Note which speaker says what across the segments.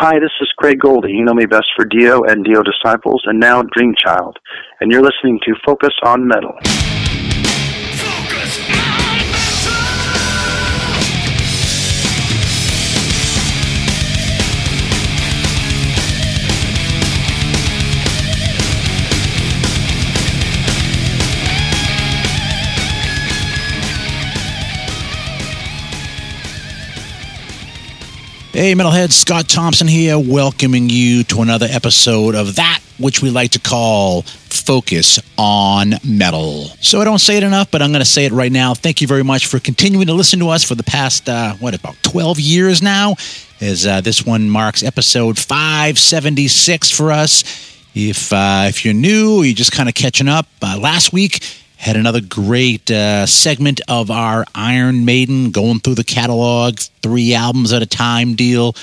Speaker 1: Hi, this is Craig Goldy. You know me best for Dio and Dio Disciples, and now Dream Child. And you're listening to Focus on Metal.
Speaker 2: Hey, Metalhead, Scott Thompson here, welcoming you to another episode of that which we like to call Focus on Metal. So I don't say it enough, but I'm going to say it right now. Thank you very much for continuing to listen to us for the past, uh, what, about 12 years now, as uh, this one marks episode 576 for us. If, uh, if you're new or you're just kind of catching up, uh, last week, had another great uh, segment of our Iron Maiden going through the catalog, three albums at a time deal.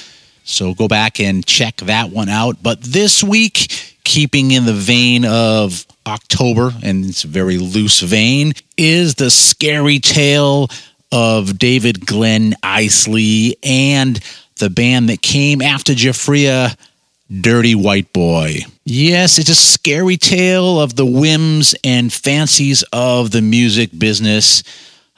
Speaker 2: So go back and check that one out. But this week, keeping in the vein of October, and it's a very loose vein, is the scary tale of David Glen Eisley and the band that came after Giuffria Dirty White Boy. Yes, it's a scary tale of the whims and fancies of the music business.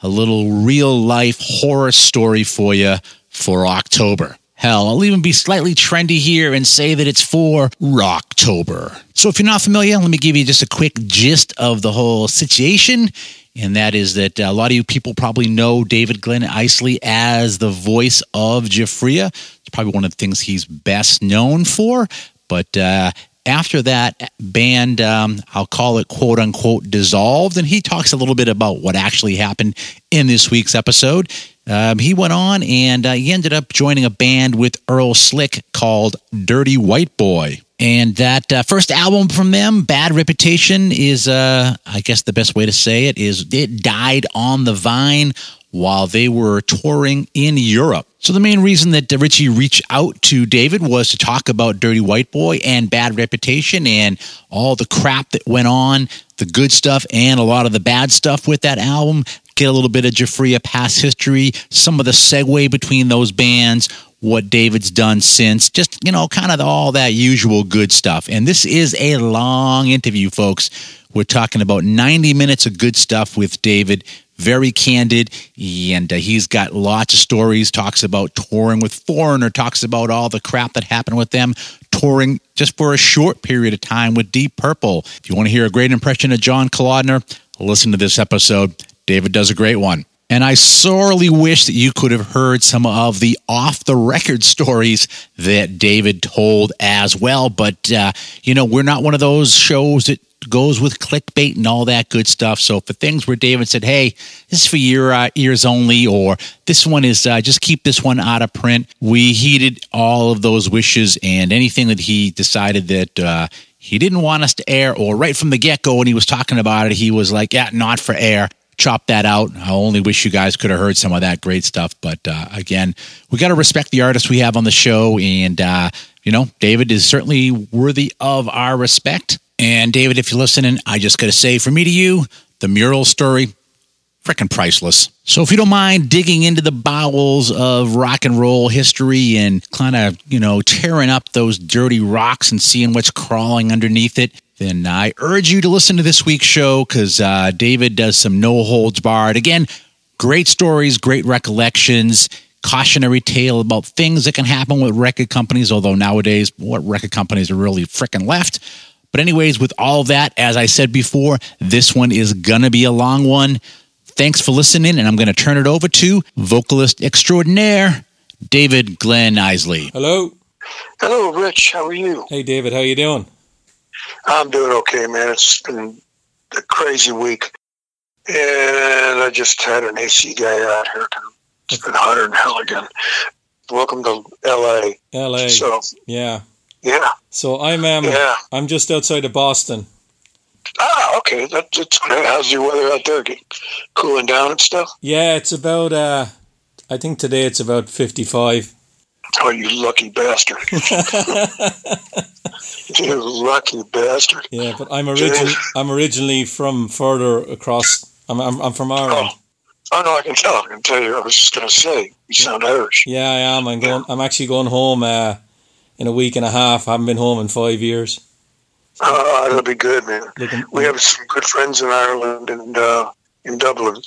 Speaker 2: A little real life horror story for you for October. Hell, I'll even be slightly trendy here and say that it's for Rocktober. So if you're not familiar, let me give you just a quick gist of the whole situation. And that is that a lot of you people probably know David Glen Eisley as the voice of Giuffria. It's probably one of the things he's best known for. But uh, after that band, um, I'll call it quote unquote dissolved. And he talks a little bit about what actually happened in this week's episode. Um, he went on and uh, he ended up joining a band with Earl Slick called Dirty White Boy. And that uh, first album from them, Bad Reputation, is, uh, I guess the best way to say it is it died on the vine while they were touring in Europe. So the main reason that Richie reached out to David was to talk about Dirty White Boy and Bad Reputation and all the crap that went on, the good stuff and a lot of the bad stuff with that album. Get a little bit of Giuffria past history, some of the segue between those bands, what David's done since, just, you know, kind of all that usual good stuff. And this is a long interview, folks. We're talking about 90 minutes of good stuff with David. Very candid, and uh, he's got lots of stories. Talks about touring with Foreigner, talks about all the crap that happened with them, touring just for a short period of time with Deep Purple. If you want to hear a great impression of John Kalodner, listen to this episode. David does a great one. And I sorely wish that you could have heard some of the off the record stories that David told as well. But, uh, you know, we're not one of those shows that goes with clickbait and all that good stuff. So for things where David said, "Hey, this is for your uh, ears only," or "This one is uh, just keep this one out of print," we heeded all of those wishes and anything that he decided that. Uh, he didn't want us to air, or right from the get go when he was talking about it, he was like, Yeah, not for air chop that out. I only wish you guys could have heard some of that great stuff. But uh, again, we got to respect the artists we have on the show. And, uh, you know, David is certainly worthy of our respect. And, David, if you're listening, I just got to say from me to you, the mural story, freaking priceless. So if you don't mind digging into the bowels of rock and roll history and kind of, you know, tearing up those dirty rocks and seeing what's crawling underneath it, then I urge you to listen to this week's show because uh, David does some no holds barred. Again, great stories, great recollections, cautionary tale about things that can happen with record companies, although nowadays, what record companies are really freaking left. But, anyways, with all that, as I said before, this one is going to be a long one. Thanks for listening, and I'm going to turn it over to vocalist extraordinaire, David Glen Eisley.
Speaker 3: Hello.
Speaker 4: Hello, Rich. How are you?
Speaker 3: Hey, David. How you doing?
Speaker 4: I'm doing okay, man. It's been a crazy week. And I just had an AC guy out here. It's been hotter than hell again. Welcome to LA.
Speaker 3: LA.
Speaker 4: So,
Speaker 3: yeah.
Speaker 4: yeah.
Speaker 3: So I'm um,
Speaker 4: Yeah.
Speaker 3: I'm just outside of Boston.
Speaker 4: Ah, okay. That, that's great. How's your weather out there? Get cooling down and stuff?
Speaker 3: Yeah, it's about uh I think today it's about 55.
Speaker 4: Oh, you lucky bastard. you lucky bastard.
Speaker 3: Yeah, but I'm origin I'm originally from further across I'm I'm, I'm from Ireland.
Speaker 4: Oh. oh, no, I can tell. I can tell you. I was just going to say, you sound Irish.
Speaker 3: Yeah, I am. I'm going I'm actually going home uh in a week and a half. I haven't been home in five years.
Speaker 4: Uh, it'll be good, man.
Speaker 3: Looking,
Speaker 4: We have some good friends in Ireland and uh, in Dublin,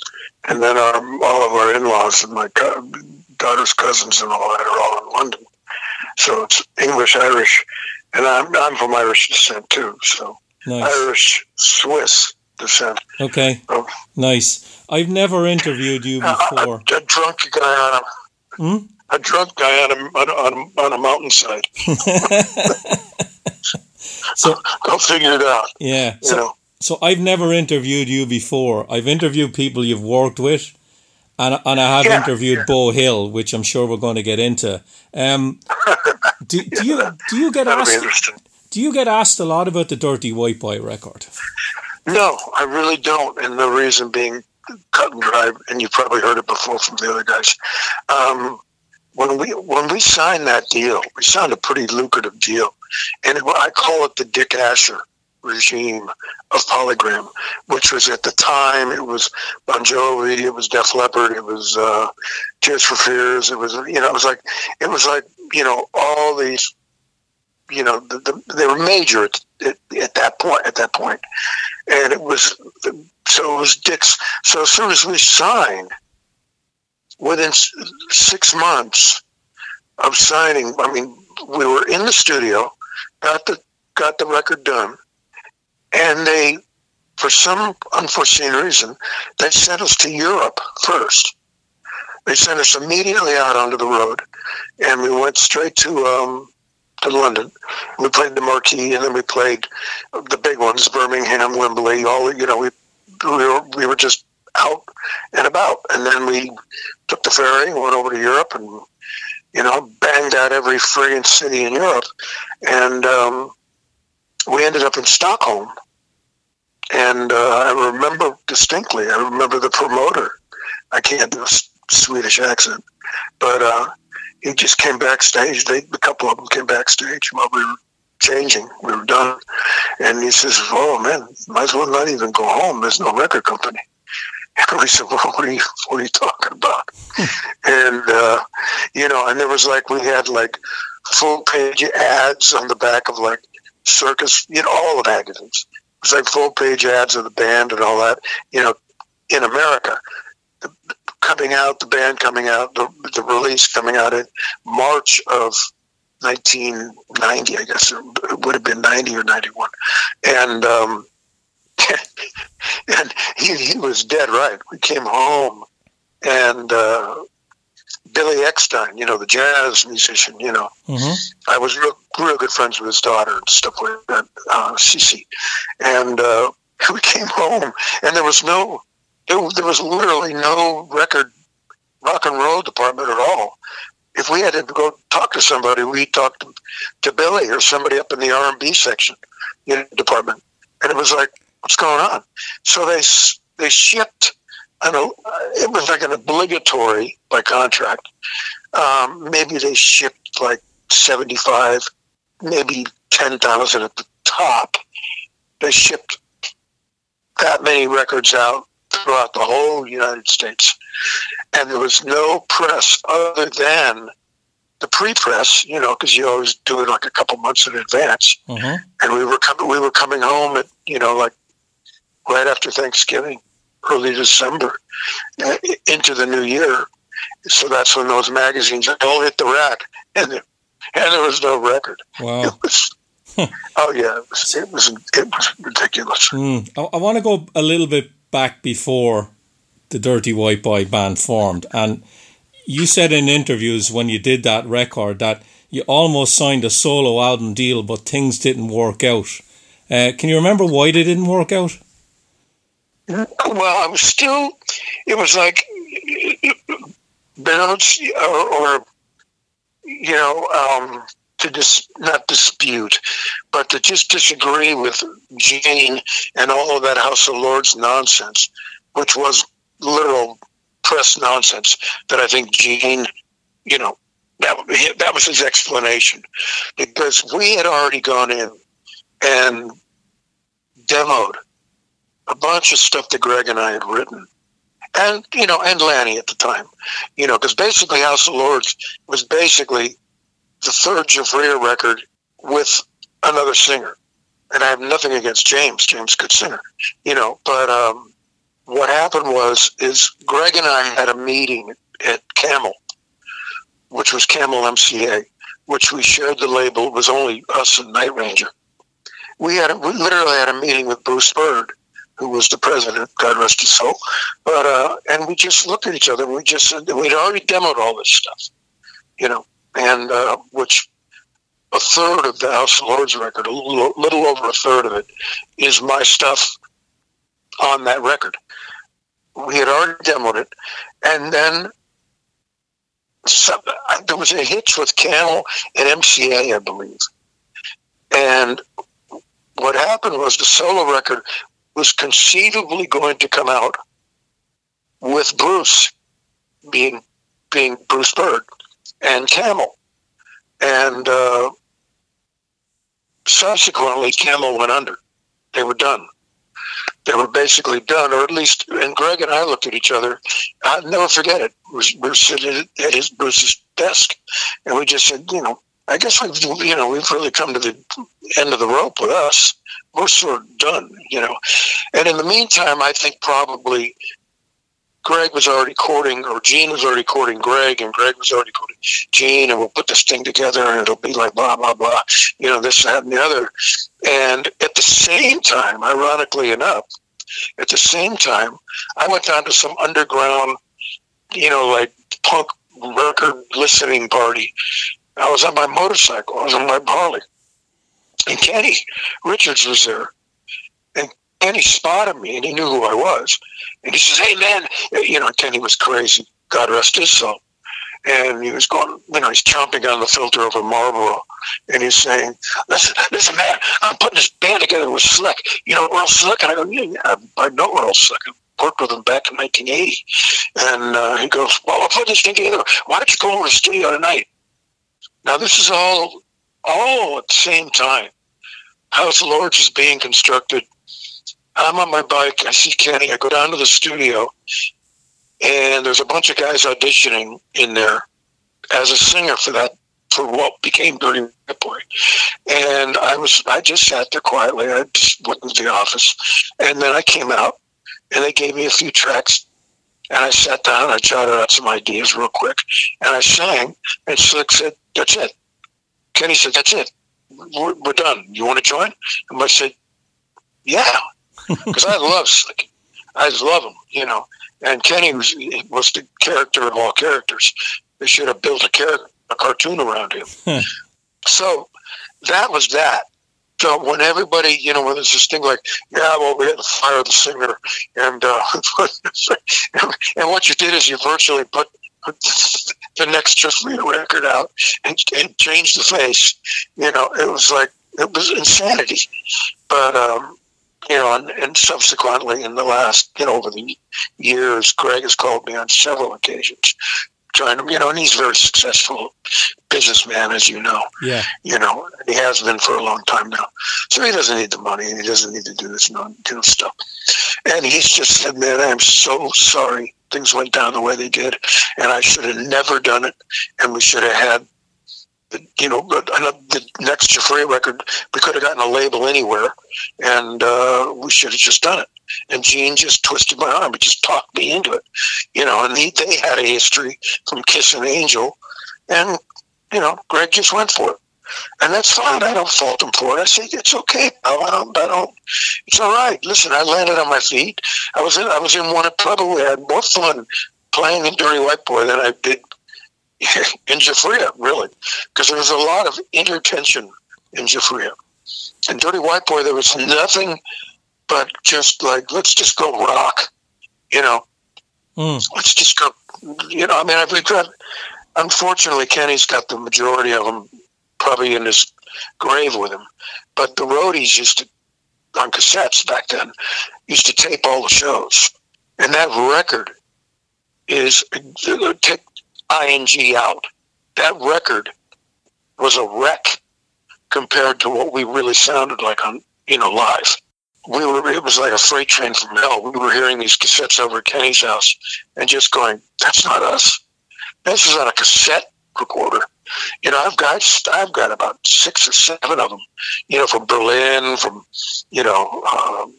Speaker 4: and then our, all of our in-laws and my daughter's cousins and all that are all in London. So it's English, Irish, and I'm I'm from Irish descent too. So
Speaker 3: nice.
Speaker 4: Irish Swiss descent.
Speaker 3: Okay,
Speaker 4: Oh.
Speaker 3: nice. I've never interviewed you before.
Speaker 4: A, a drunk guy on a
Speaker 3: Hmm?
Speaker 4: a drunk guy on a on a, on a, on a mountainside.
Speaker 3: So
Speaker 4: Go figure it out.
Speaker 3: yeah,
Speaker 4: You
Speaker 3: so,
Speaker 4: know.
Speaker 3: so I've never interviewed you before. I've interviewed people you've worked with, and and I have
Speaker 4: Yeah,
Speaker 3: interviewed
Speaker 4: yeah.
Speaker 3: Beau Hill, which I'm sure we're going to get into. Um, do, do you do you get
Speaker 4: That'll
Speaker 3: asked do you get asked a lot about the Dirty White Boy record?
Speaker 4: No, I really don't, and the reason being cut and dry, and you've probably heard it before from the other guys. Um, when we when we signed that deal, we signed a pretty lucrative deal, and it, I call it the Dick Asher regime of Polygram, which was at the time it was Bon Jovi, it was Def Leppard, it was uh, Tears for Fears, it was you know it was like it was like you know all these you know the, the, they were major at, at, at that point at that point and it was so it was Dick's. So as soon as we signed, within six months of signing, I mean, we were in the studio, got the got the record done, and they, for some unforeseen reason, they sent us to Europe first. They sent us immediately out onto the road, and we went straight to um, to London. We played the Marquee, and then we played the big ones, Birmingham, Wembley, all you know, we we were we were just out and about, and then we took the ferry, went over to Europe, and you know, banged out every friggin' city in Europe, and um, we ended up in Stockholm. And uh, I remember distinctly. I remember the promoter. I can't do a s- Swedish accent, but uh, he just came backstage. They, a couple of them came backstage while we were changing. We were done. And he says, "Oh man, might as well not even go home. There's no record company." And we said, "Well, what are you, what are you talking about?" and uh, you know, and there was like we had like full page ads on the back of like circus, you know, all the magazines. It was like full page ads of the band and all that. You know, in America, the, coming out, the band coming out, the, the release coming out in March of 1990, I guess it would have been 90 or 91. And, um, and he, he was dead right. We came home and, uh, Billy Eckstine, you know, the jazz musician, you know,
Speaker 3: hmm
Speaker 4: I was real, real good friends with his daughter and stuff like that, uh, Cece. And, uh, we came home and there was no, there, there was literally no record rock and roll department at all. If we had to go talk to somebody, we talked to, to Billy or somebody up in the R and B section, you know, department, and it was like, "What's going on?" So they they shipped, an, it was like an obligatory by contract. Um, maybe they shipped like seventy five, maybe ten thousand at the top. They shipped that many records out throughout the whole United States and there was no press other than the pre-press, you know, because you always do it like a couple months in advance.
Speaker 3: hmm
Speaker 4: And we were coming, we were coming home at, you know, like right after Thanksgiving, early December, uh, into the new year. So that's when those magazines all hit the rack, and there, and there was no record.
Speaker 3: Wow.
Speaker 4: It was, oh yeah, it was, it was, it was ridiculous.
Speaker 3: Mm. I, I want to go a little bit back before the Dirty White Boy band formed, and you said in interviews when you did that record that you almost signed a solo album deal, but things didn't work out. Uh, can you remember why they didn't work out?
Speaker 4: Well, I was still. It was like Benoit's or, or you know um, to dis, not dispute, but to just disagree with Gene and all of that House of Lords nonsense, which was literal press nonsense. That I think Gene, you know, that that was his explanation, because we had already gone in and demoed a bunch of stuff that Greg and I had written, and you know, and Lanny at the time, you know, because basically House of Lords was basically the third Giuffria record with another singer. And I have nothing against James. James, good singer, you know. But um, what happened was, is Greg and I had a meeting at Camel, which was Camel MCA, which we shared the label. It was only us and Night Ranger. We had we literally had a meeting with Bruce Bird, who was the president, God rest his soul. But uh, and we just looked at each other. We just said we'd already demoed all this stuff, you know, and uh, which a third of the House of Lords record, a little, little over a third of it, is my stuff on that record. We had already demoed it, and then some, there was a hitch with Camel and MCA, I believe. And what happened was the solo record was conceivably going to come out with Bruce being being Bruce Bird and Camel, and uh, subsequently Camel went under. They were done. They were basically done, or at least. And Greg and I looked at each other. I'll never forget it. We were sitting at his Bruce's desk, and we just said, you know, I guess we've you know we've really come to the end of the rope with us. We're sort of done, you know. And in the meantime, I think probably Greg was already courting, or Gene was already courting Greg, and Greg was already courting Gene, and we'll put this thing together, and it'll be like blah blah blah, you know, this that and the other. And at the same time, ironically enough, at the same time, I went down to some underground, you know, like punk record listening party I was on my motorcycle. I was on my Harley. And Keni Richards was there. And Keni spotted me and he knew who I was. And he says, Hey, man, you know, Keni was crazy. God rest his soul. And he was going, you know, he's chomping on the filter of a Marlboro. And he's saying, listen, listen, man, I'm putting this band together with Slick. You know, Earl Slick? And I go, yeah, yeah I know Earl Slick. I worked with him back in 1980. And uh, he goes, well, we'll put this thing together. Why don't you go over to the studio tonight? Now, this is all all at the same time. House of Lords is being constructed. I'm on my bike. I see Keni. I go down to the studio, and there's a bunch of guys auditioning in there as a singer for that for what became Dirty Boy. And I was I just sat there quietly. I just went into the office, and then I came out, and they gave me a few tracks. And I sat down. I jotted out some ideas real quick, and I sang. And Slick said, that's it. Keni said, that's it. We're, we're done. You want to join? And I said, yeah, because I love Slick. I love him, you know. And Keni was, was the character of all characters. They should have built a character, a cartoon around him. so that was that. So when everybody, you know, when there's this thing like, yeah, well, we had to fire the singer, and uh, and what you did is you virtually put the next Just Giuffria record out and, and change the face. You know, it was like it was insanity. But um, you know, and, and subsequently in the last, you know, over the years, Greg has called me on several occasions trying to, you know, and he's a very successful businessman, as you know.
Speaker 3: Yeah.
Speaker 4: You know, he has been for a long time now. So he doesn't need the money and he doesn't need to do this non you know, stuff. And he's just said, man, I'm so sorry things went down the way they did, and I should have never done it, and we should have had you know, the next Giuffria record, we could have gotten a label anywhere, and uh, we should have just done it. And Gene just twisted my arm, he just talked me into it, you know. And he, they had a history from Kiss and Angel, and you know, Greg just went for it and that's fine. I don't fault him for it. I say it's okay. I don't. I don't. It's all right. Listen, I landed on my feet. I was in. I was in one. Probably had more fun playing in Dirty White Boy than I did in Giuffria, really, because there was a lot of inner tension in Giuffria. In Dirty White Boy, there was nothing but just like let's just go rock, you know. Mm. Let's just go. You know, I mean, I've got. Unfortunately, Keni's got the majority of them probably in his grave with him. But the roadies used to, on cassettes back then, used to tape all the shows. And that record is, take ING out. That record was a wreck compared to what we really sounded like on, you know, live. We were, it was like a freight train from hell. We were hearing these cassettes over at Keni's house and just going, that's not us. This is on a cassette recorder. You know, I've got I've got about six or seven of them. You know, from Berlin, from you know um,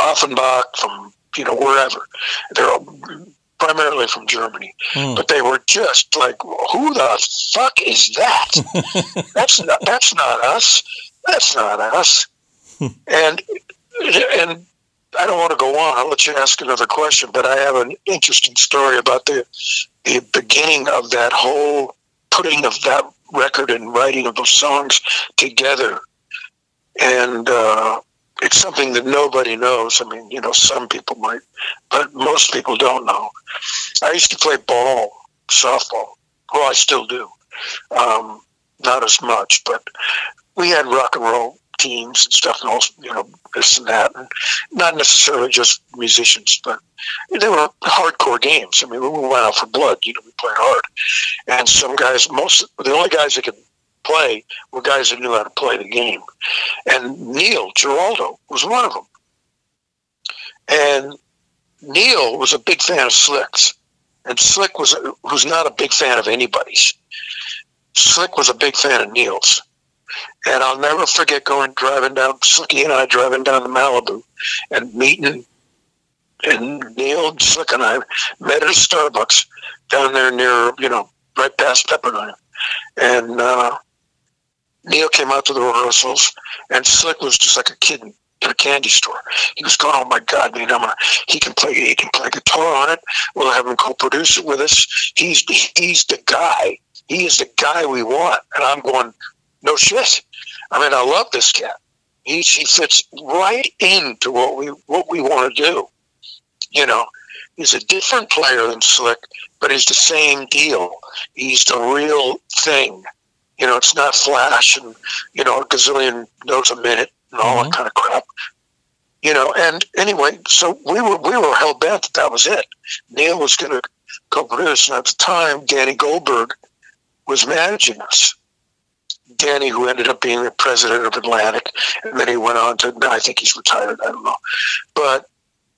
Speaker 4: Offenbach, from you know wherever. They're all primarily from Germany,
Speaker 3: Hmm.
Speaker 4: but they were just like, "Who the fuck is that? that's not that's not us. That's not us." and and I don't want to go on. I'll let you ask another question, but I have an interesting story about the the beginning of that whole putting of that record and writing of those songs together. And uh, it's something that nobody knows. I mean, you know, some people might, but most people don't know. I used to play ball, softball. Well, I still do. Um, not as much, but we had rock and roll teams and stuff, and all you know, this and that, and not necessarily just musicians, but they were hardcore games. I mean, we went out for blood. You know, we played hard, and some guys, most the only guys that could play were guys that knew how to play the game, and Neil Giraldo was one of them. And Neil was a big fan of Slicks, and Slick was was not a big fan of anybody's. Slick was a big fan of Neil's. And I'll never forget going driving down, Slicky and I driving down to Malibu and meeting, and Neil and Slick and I met at a Starbucks down there near, you know, right past Pepperdine. And uh, Neil came out to the rehearsals, and Slick was just like a kid in a candy store. He was going, "Oh my God, man! I'm gonna, he can play. He can play guitar on it. We'll have him co-produce it with us. He's he's the guy. He is the guy we want." And I'm going, "No shit. I mean, I love this cat. He he fits right into what we what we want to do. You know, he's a different player than Slick, but he's the same deal. He's the real thing. You know, it's not flash and you know a gazillion notes a minute and all that mm-hmm. kind of crap. You know, and anyway, so we were we were hell bent that that was it. Neil was going to co-produce, and at the time, Danny Goldberg was managing us. Danny, who ended up being the president of Atlantic, and then he went on to. I think he's retired. I don't know, but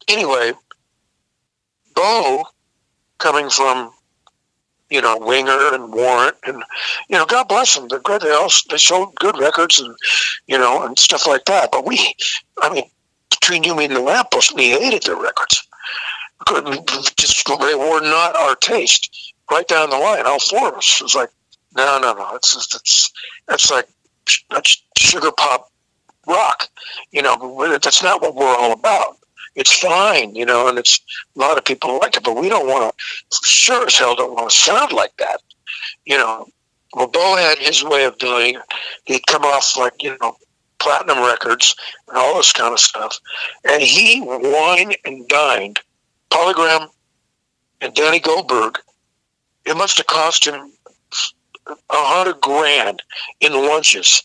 Speaker 4: anyway, Beau, coming from you know Winger and Warrant, and you know, God bless them. They're great. They all they sold good records and you know and stuff like that. But we, I mean, between you, and the Lamppost, we hated their records. Just they were not our taste. Right down the line, all four of us it was like, no, no, no. It's just, it's that's like sugar pop rock. You know, that's not what we're all about. It's fine, you know, and it's a lot of people like it, but we don't want to. Sure as hell don't want to sound like that. You know, well, Beau had his way of doing. it. He'd come off like you know platinum records and all this kind of stuff, and he wined and dined Polygram and Danny Goldberg. It must have cost him hundred grand in lunches.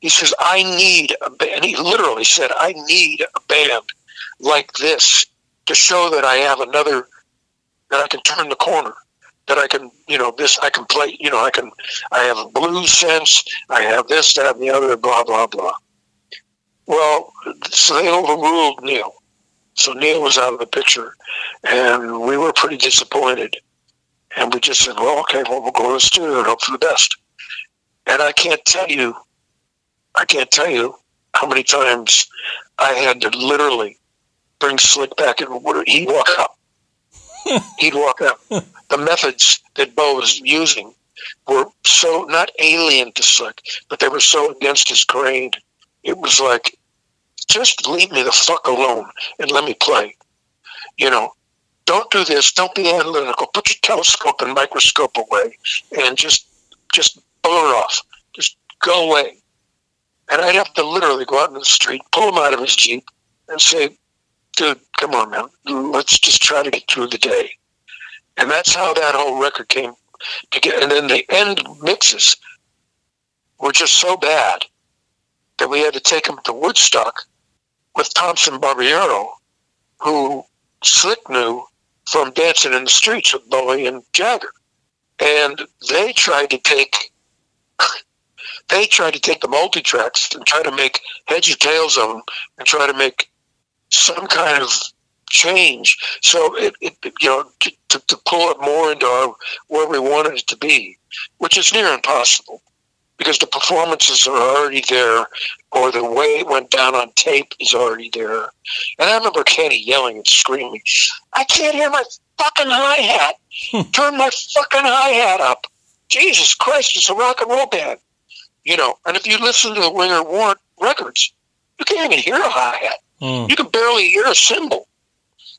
Speaker 4: He says, "I need a band." He literally said, "I need a band like this to show that I have another that I can turn the corner." that I can, you know, this I can play, you know, I can, I have a blues sense, I have this, that, and the other, blah, blah, blah. Well, so they overruled Neil. So Neil was out of the picture, and we were pretty disappointed. And we just said, well, okay, well, we'll go to the studio and hope for the best. And I can't tell you, I can't tell you how many times I had to literally bring Slick back in. He'd walk up. He'd walk up the methods that Beau was using were so not alien to Slick, but they were so against his grain. It was like, just leave me the fuck alone and let me play. You know, don't do this. Don't be analytical. Put your telescope and microscope away and just just blur off. Just go away. And I'd have to literally go out in the street, pull him out of his jeep, and say, "Dude, come on, man. Let's just try to get through the day." And that's how that whole record came together. And then the end mixes were just so bad that we had to take them to Woodstock with Thompson Barbiero, who Slick knew from Dancing in the Streets with Bowie and Jagger. And they tried to take they tried to take the multi-tracks and try to make heads or tails of them and try to make some kind of change. So it, it you know to, to, to pull it more into our, where we wanted it to be, which is near impossible because the performances are already there or the way it went down on tape is already there. And I remember Keni yelling and screaming, I can't hear my fucking hi hat. Turn my fucking hi hat up. Jesus Christ, it's a rock and roll band. You know, and if you listen to the Winger Warrant records, you can't even hear a hi hat.
Speaker 3: Mm.
Speaker 4: You can barely hear a cymbal.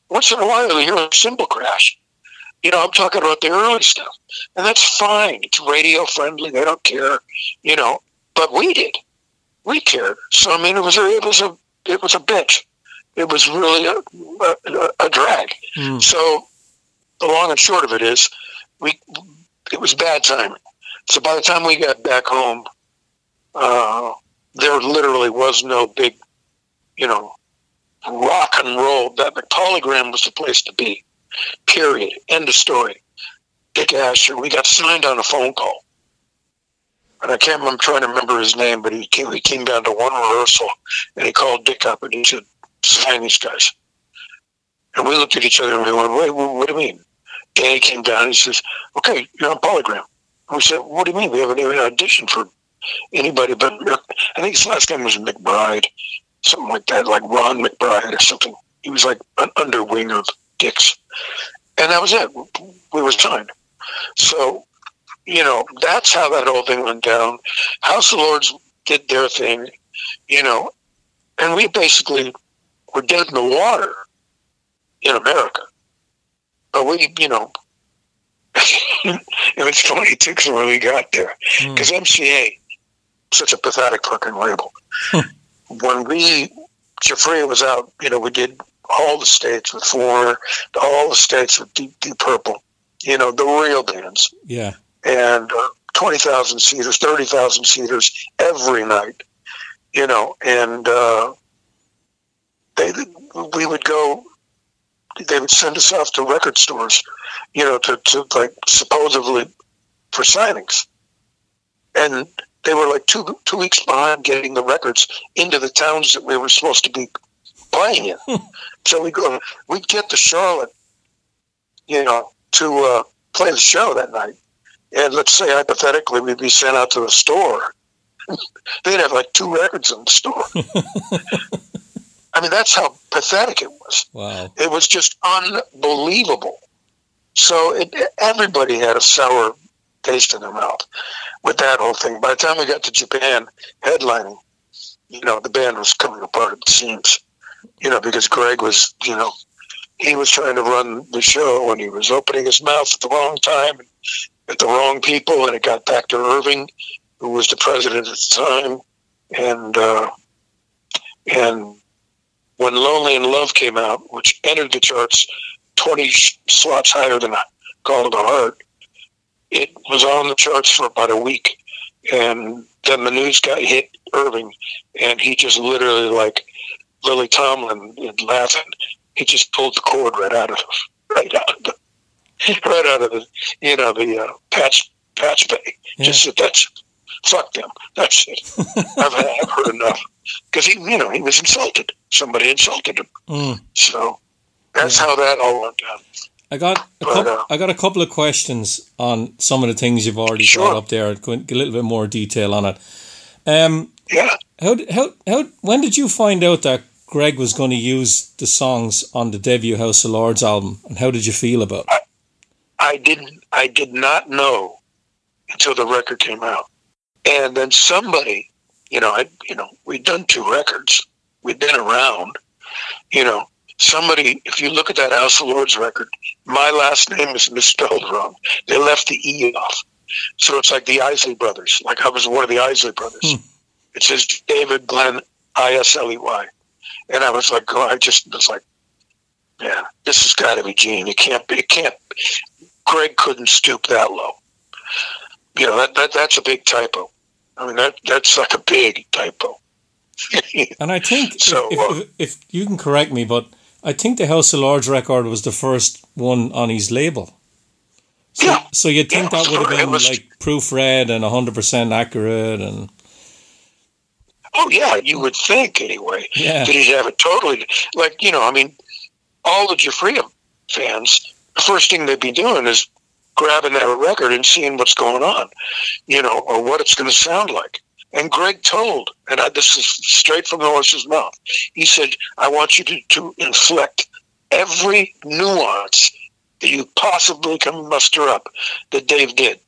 Speaker 4: Once in a while, you hear a cymbal crash. You know, I'm talking about the early stuff. And that's fine. It's radio friendly. They don't care, you know, but we did. We cared. So, I mean, it was a, it was a, it was a bitch. It was really a, a, a drag.
Speaker 3: Mm.
Speaker 4: So the long and short of it is we, it was bad timing. So by the time we got back home, uh, there literally was no big, you know, rock and roll. That the polygram was the place to be. Period. End of story. Dick Asher. We got signed on a phone call, and I can't. I'm trying to remember his name, but he came. He came down to one rehearsal, and he called Dick up and he said, "Sign these guys." And we looked at each other and we went, "Wait, what, what do you mean?" Danny came down and he says, "Okay, you're on polygram." And we said, "What do you mean? We haven't even auditioned for anybody but I think his last name was McBride, something like that, like Ron McBride or something. He was like an underwing of Dick's, and that was it. We was signed. So, you know, that's how that whole thing went down. House of Lords did their thing, you know, and we basically were dead in the water in America. But we, you know, it was funny too 'cause when we got there hmm. because MCA, such a pathetic fucking label. when we Giuffria was out, you know, we did all the states with Foreigner, all the states with Deep Deep Purple, you know, the real bands,
Speaker 3: Yeah.
Speaker 4: and uh, twenty thousand seaters, thirty thousand seaters every night, you know, and uh, they we would go. They would send us off to record stores, you know, to, to like supposedly for signings, and they were like two two weeks behind getting the records into the towns that we were supposed to be playing in. so we go, we'd get to Charlotte, you know, to uh, play the show that night, and let's say hypothetically we'd be sent out to the store. They'd have like two records in the store. I mean, that's how pathetic it was.
Speaker 3: Wow.
Speaker 4: It was just unbelievable. So it, everybody had a sour taste in their mouth with that whole thing. By the time we got to Japan headlining, you know, the band was coming apart at the seams, you know, because Greg was, you know, he was trying to run the show and he was opening his mouth at the wrong time at the wrong people. And it got back to Irving, who was the president at the time. And, uh, and when Lonely in Love came out, which entered the charts 20 slots higher than Call the Heart, it was on the charts for about a week. And then the news got hit Irving, and he just literally, like Lily Tomlin laughing, he just pulled the cord right out of right out of the right out of the you know the uh, patch patch bay. Just said that's fuck them. That's it. I've, I've heard enough because he you know he was insulted. Somebody insulted him.
Speaker 3: Mm.
Speaker 4: So that's how that all went down.
Speaker 3: I got a
Speaker 4: But,
Speaker 3: couple,
Speaker 4: uh,
Speaker 3: I got a couple of questions on some of the things you've already
Speaker 4: Sure.
Speaker 3: brought up there. Go a little bit more detail on it. Um,
Speaker 4: Yeah.
Speaker 3: how how how when did you find out that Greg was going to use the songs on the debut House of Lords album, and how did you feel about it?
Speaker 4: I didn't. I did not know until the record came out, and then somebody, you know, I, you know, we'd done two records, we'd been around, you know. Somebody, if you look at that House of Lords record, my last name is misspelled wrong. They left the E off, so it's like the Isley brothers. Like I was one of the Isley brothers. Hmm. It says David Glen I S L E Y, and I was like, oh, I just was like, yeah, this has got to be Gene. It can't be. It can't. Greg couldn't stoop that low. You know that, that that's a big typo. I mean that that's like a big typo.
Speaker 3: And I think
Speaker 4: So,
Speaker 3: if,
Speaker 4: uh,
Speaker 3: if, if you can correct me, but I think the House of Lords record was the first one on his label. So,
Speaker 4: Yeah.
Speaker 3: so you'd think
Speaker 4: Yeah,
Speaker 3: that would have been
Speaker 4: was-
Speaker 3: like proofread and hundred percent accurate, and
Speaker 4: oh yeah, you would think anyway
Speaker 3: Yeah.
Speaker 4: that he'd have it totally like you know. I mean, all the Giuffria fans, the first thing they'd be doing is grabbing that record and seeing what's going on, you know, or what it's going to sound like. And Greg told, and I, this is straight from the horse's mouth. He said, "I want you to, to inflect every nuance that you possibly can muster up that Dave did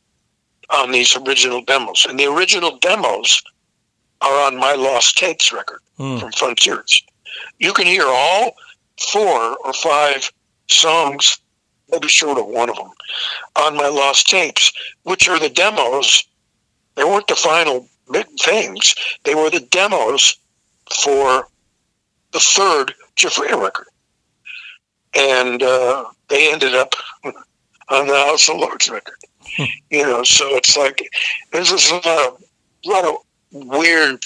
Speaker 4: on these original demos. And the original demos are on my Lost Tapes record
Speaker 3: Hmm.
Speaker 4: from Frontiers. You can hear all four or five songs, maybe short of one of them, on my Lost Tapes, which are the demos. They weren't the final big things. They were the demos for the third Giuffria record. And uh, they ended up on the House of Lords record. you know, so it's like there's just a lot of, lot of weird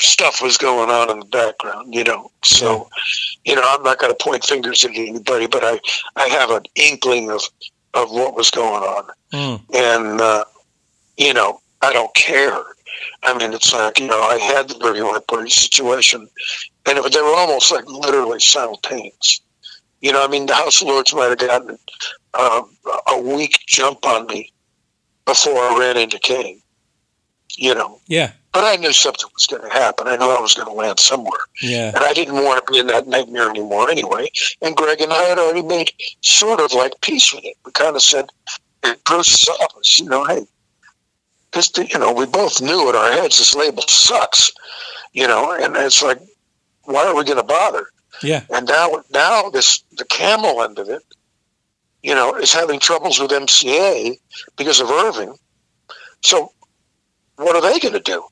Speaker 4: stuff was going on in the background, you know. So, you know, I'm not going to point fingers at anybody, but I, I have an inkling of, of what was going on.
Speaker 3: Mm.
Speaker 4: And, uh, you know, I don't care. I mean, it's like, you know, I had the Dirty White Party situation, and it, they were almost like literally simultaneous. You know, I mean, the House of Lords might have gotten uh, a week jump on me before I ran into Kane. You know,
Speaker 3: Yeah.
Speaker 4: but I knew something was going to happen. I knew I was going to land somewhere,
Speaker 3: Yeah.
Speaker 4: and I didn't want to be in that nightmare anymore anyway. And Greg and I had already made sort of like peace with it. We kind of said, at Bruce's office, you know, hey, this, you know, we both knew in our heads this label sucks, you know, and it's like, why are we going to bother?
Speaker 3: Yeah.
Speaker 4: And now, now this the camel end of it, you know, is having troubles with MCA because of Irving. So, what are they going to do?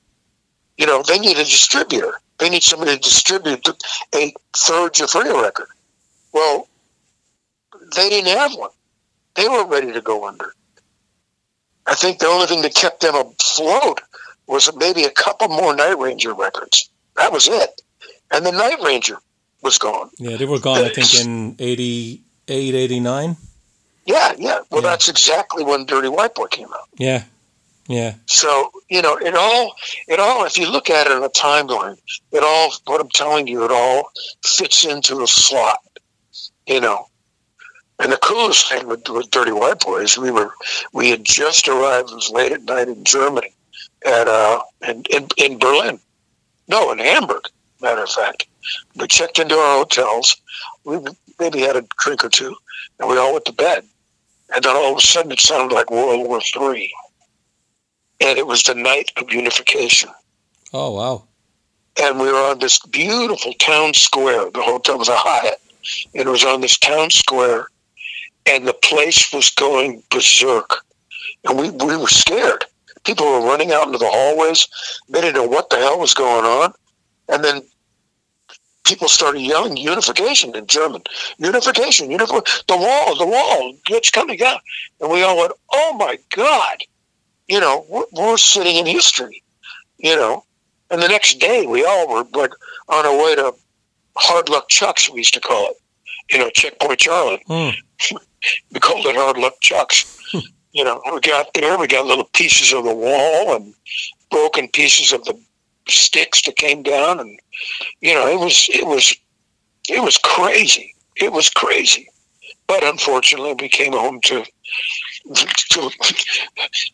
Speaker 4: You know, they need a distributor. They need somebody to distribute a third Giuffria record. Well, they didn't have one. They were ready to go under. I think the only thing that kept them afloat was maybe a couple more Night Ranger records. That was it. And the Night Ranger was gone.
Speaker 3: Yeah. They were gone, I think, in 88, 89.
Speaker 4: Yeah, yeah. Well,
Speaker 3: Yeah.
Speaker 4: that's exactly when Dirty White Boy came out.
Speaker 3: Yeah. Yeah.
Speaker 4: So you know, it all, it all. If you look at it in a timeline, it all. What I'm telling you, it all fits into a slot. You know, and the coolest thing with, with Dirty White Boys, we were, we had just arrived. It was late at night in Germany, at uh, in in, in Berlin, no, in Hamburg. Matter of fact, we checked into our hotels. We maybe had a drink or two, and we all went to bed. And then all of a sudden, it sounded like World War Three and it was the night of unification.
Speaker 3: Oh, wow.
Speaker 4: And we were on this beautiful town square. The hotel was a Hyatt, and it was on this town square, and the place was going berserk. And we, we were scared. People were running out into the hallways. They didn't know what the hell was going on. And then people started yelling unification in German. Unification, unification, the wall, the wall, it's coming down. And we all went, oh my God you know, we're, we're sitting in history, you know. And the next day, we all were like on our way to Hard Luck Chuck's, we used to call it, you know, Checkpoint Charlie.
Speaker 3: Hmm.
Speaker 4: We called it Hard Luck Chuck's. you know, we got there, we got little pieces of the wall and broken pieces of the sticks that came down, and you know, it was it was it was crazy. It was crazy. But unfortunately, we came home to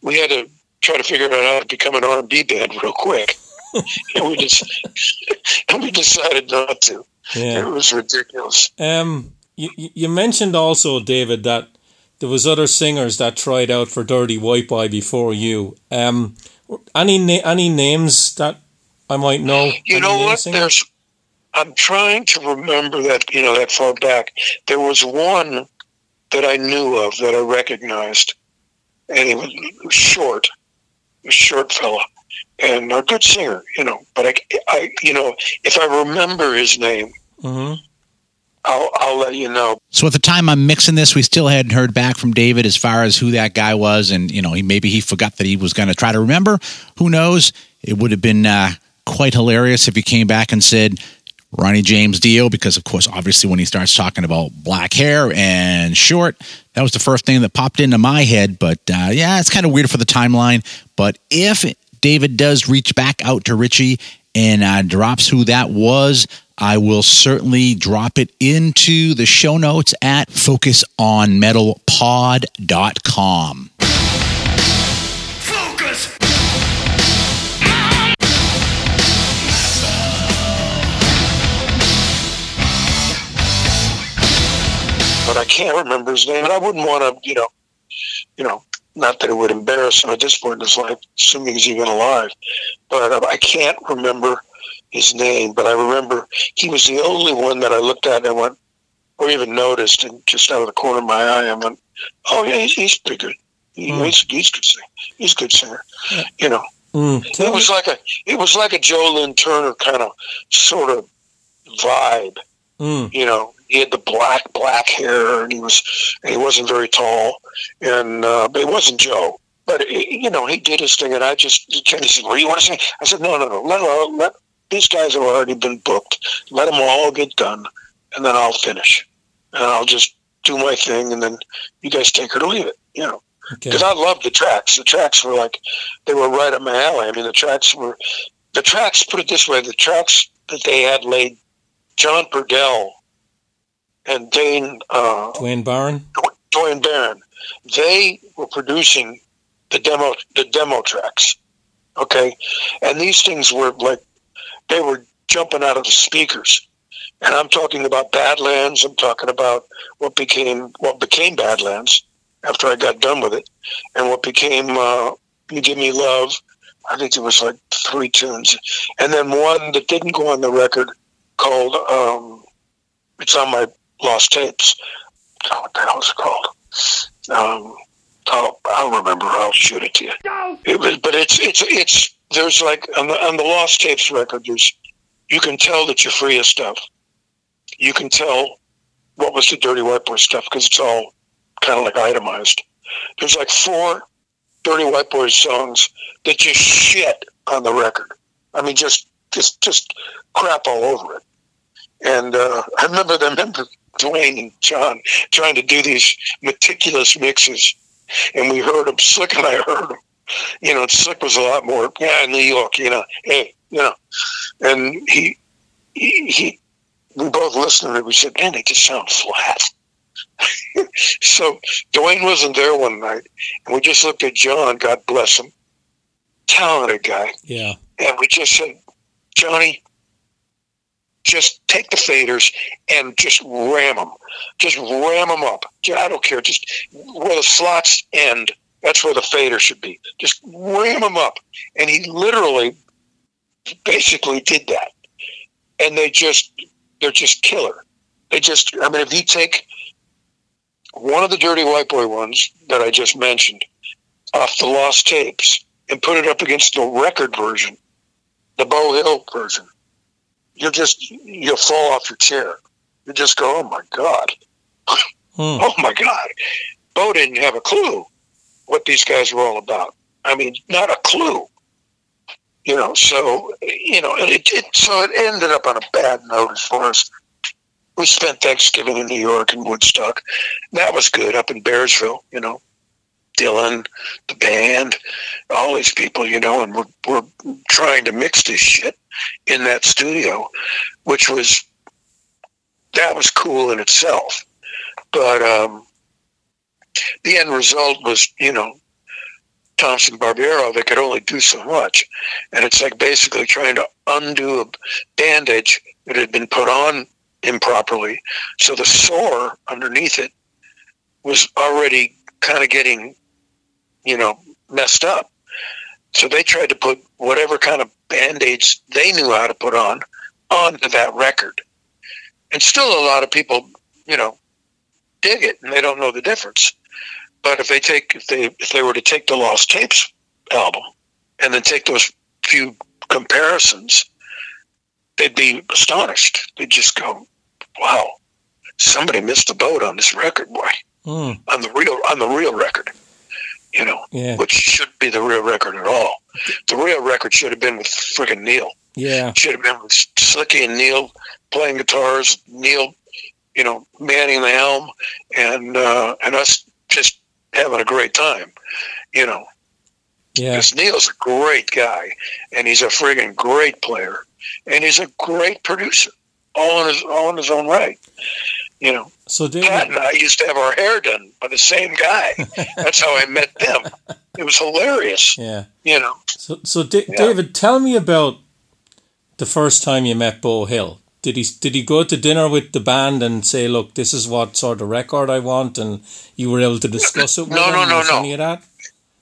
Speaker 4: we had to try to figure out how to become an R and B band real quick, and we just and we decided not to.
Speaker 3: Yeah.
Speaker 4: It was ridiculous.
Speaker 3: Um, you, you you mentioned also, David, that there was other singers that tried out for Dirty White Boy before you. Um, any na- any names that I might know?
Speaker 4: You
Speaker 3: Any
Speaker 4: know what?
Speaker 3: singers?
Speaker 4: There's. I'm trying to remember that you know that far back. There was one that I knew of that I recognized, and he was, short, a short fella, and a good singer, you know. But I, I, you know, if I remember his name,
Speaker 3: Mhm.
Speaker 4: I'll, I'll let you know.
Speaker 2: So at the time I'm mixing this, we still hadn't heard back from David as far as who that guy was, and you know, he maybe he forgot that he was going to try to remember. Who knows? It would have been uh, quite hilarious if he came back and said Ronnie James Dio, because of course, obviously, when he starts talking about black hair and short, that was the first thing that popped into my head. But uh, yeah, it's kind of weird for the timeline. But if David does reach back out to Richie and uh, drops who that was, I will certainly drop it into the show notes at focusonmetalpod.com.
Speaker 4: but I can't remember his name, and I wouldn't want to, you know, you know, not that it would embarrass him at this point in his life, assuming he's even alive, but I can't remember his name. But I remember he was the only one that I looked at and went, or even noticed, and just out of the corner of my eye, I went, "Oh yeah, he's, he's pretty good. He,
Speaker 3: Mm.
Speaker 4: he's, he's good singer. He's a good singer." You know,
Speaker 3: Mm.
Speaker 4: it was like a it was like a Joe Lynn Turner kind of sort of vibe
Speaker 3: Mm.
Speaker 4: you know, he had the black black hair, and he was and he wasn't very tall, and uh, but it wasn't Joe. But you know, he did his thing, and I just of said, "What do you want to say?" I said, "No, no, no. Let, let, let these guys have already been booked. Let them all get done, and then I'll finish, and I'll just do my thing, and then you guys take or leave it." You know,
Speaker 3: Okay.
Speaker 4: because I loved the tracks. The tracks were like they were right up my alley. I mean, the tracks were the tracks. Put it this way: the tracks that they had laid John Purdell and Dane uh,
Speaker 3: Duane Baron.
Speaker 4: Duane Baron, they were producing the demo the demo tracks. Okay, and these things were like they were jumping out of the speakers. And I'm talking about Badlands. I'm talking about what became what became Badlands after I got done with it, and what became uh, You Give Me Love. I think it was like three tunes, and then one that didn't go on the record called um, "It's on My Lost Tapes." Oh, what the hell is it called? Um, I'll, I'll remember. I'll shoot it to you. It was, but it's it's it's there's like on the on the Lost Tapes record. There's you can tell that you're free of stuff. You can tell what was the Dirty White Boy stuff because it's all kind of like itemized. There's like four Dirty White boy songs that just shit on the record. I mean, just just just crap all over it. And uh, I remember them, remember Duane and John trying to do these meticulous mixes, and we heard them. Slick and I heard them. You know, Slick was a lot more, yeah, New York. You know, hey, you know, and he he, he we both listened to it. We said, man, they just sound flat. so Dwayne wasn't there one night, and we just looked at John. God bless him, talented guy.
Speaker 3: Yeah.
Speaker 4: And we just said, Johnny, just take the faders and just ram them. Just ram them up. I don't care. Just where the slots end, that's where the fader should be. Just ram them up. And he literally basically did that. And they just, they're just killer. They just, I mean, if you take one of the Dirty White Boy ones that I just mentioned off the Lost Tapes and put it up against the record version, the Beau Hill version, you'll just you'll fall off your chair. You just go, oh my god,
Speaker 3: Hmm.
Speaker 4: oh my god. Beau didn't have a clue what these guys were all about. I mean, not a clue. You know, so you know, and it, it so it ended up on a bad note as far as we spent Thanksgiving in New York and Woodstock. That was good up in Bearsville, you know. Dylan, the band, all these people, you know, and we're, we're trying to mix this shit in that studio, which was that was cool in itself. But um, the end result was, you know, Thompson Barbiero. They could only do so much, and it's like basically trying to undo a bandage that had been put on improperly, so the sore underneath it was already kind of getting, you know, messed up. So they tried to put whatever kind of band-aids they knew how to put on onto that record. And still a lot of people, you know, dig it and they don't know the difference. But if they take if they if they were to take the Lost Tapes album and then take those few comparisons, they'd be astonished. They'd just go, Wow, somebody missed the boat on this record, boy.
Speaker 3: Hmm.
Speaker 4: On the real on the real record. You know
Speaker 3: Yeah.
Speaker 4: which shouldn't be the real record at all. The real record should have been with friggin' Neil.
Speaker 3: Yeah.
Speaker 4: Should have been with Slicky and Neil playing guitars, Neil, you know, manning the helm, and uh, and us just having a great time. You know,
Speaker 3: Yeah.
Speaker 4: because Neil's a great guy, and he's a friggin' great player, and he's a great producer. all in his all in his own right. You know,
Speaker 3: So David,
Speaker 4: Pat and I used to have our hair done by the same guy. That's how I met them. It was hilarious.
Speaker 3: yeah.
Speaker 4: You know,
Speaker 3: So, so Da-
Speaker 4: Yeah.
Speaker 3: David, tell me about the first time you met Beau Hill. Did he did he go to dinner with the band and say, "Look, this is what sort of record I want," and you were able to discuss it with
Speaker 4: No, no, no, no.
Speaker 3: Any of that?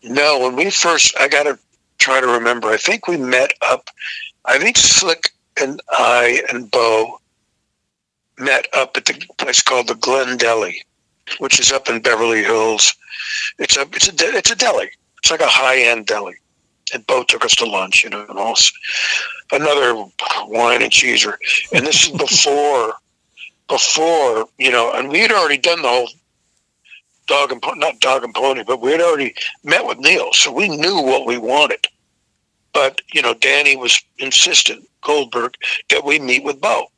Speaker 4: no. When we first, I got to try to remember. I think we met up. I think Slick and I and Beau met up at the place called the Glen Deli, which is up in Beverly Hills. It's a it's a it's a deli. It's like a high end deli. And Beau took us to lunch, you know, and also another wine and cheeser. And this is before before you know, and we had already done the whole dog and not dog and pony, but we had already met with Neil, so we knew what we wanted. But you know, Danny was insistent, Goldberg, that we meet with Beau.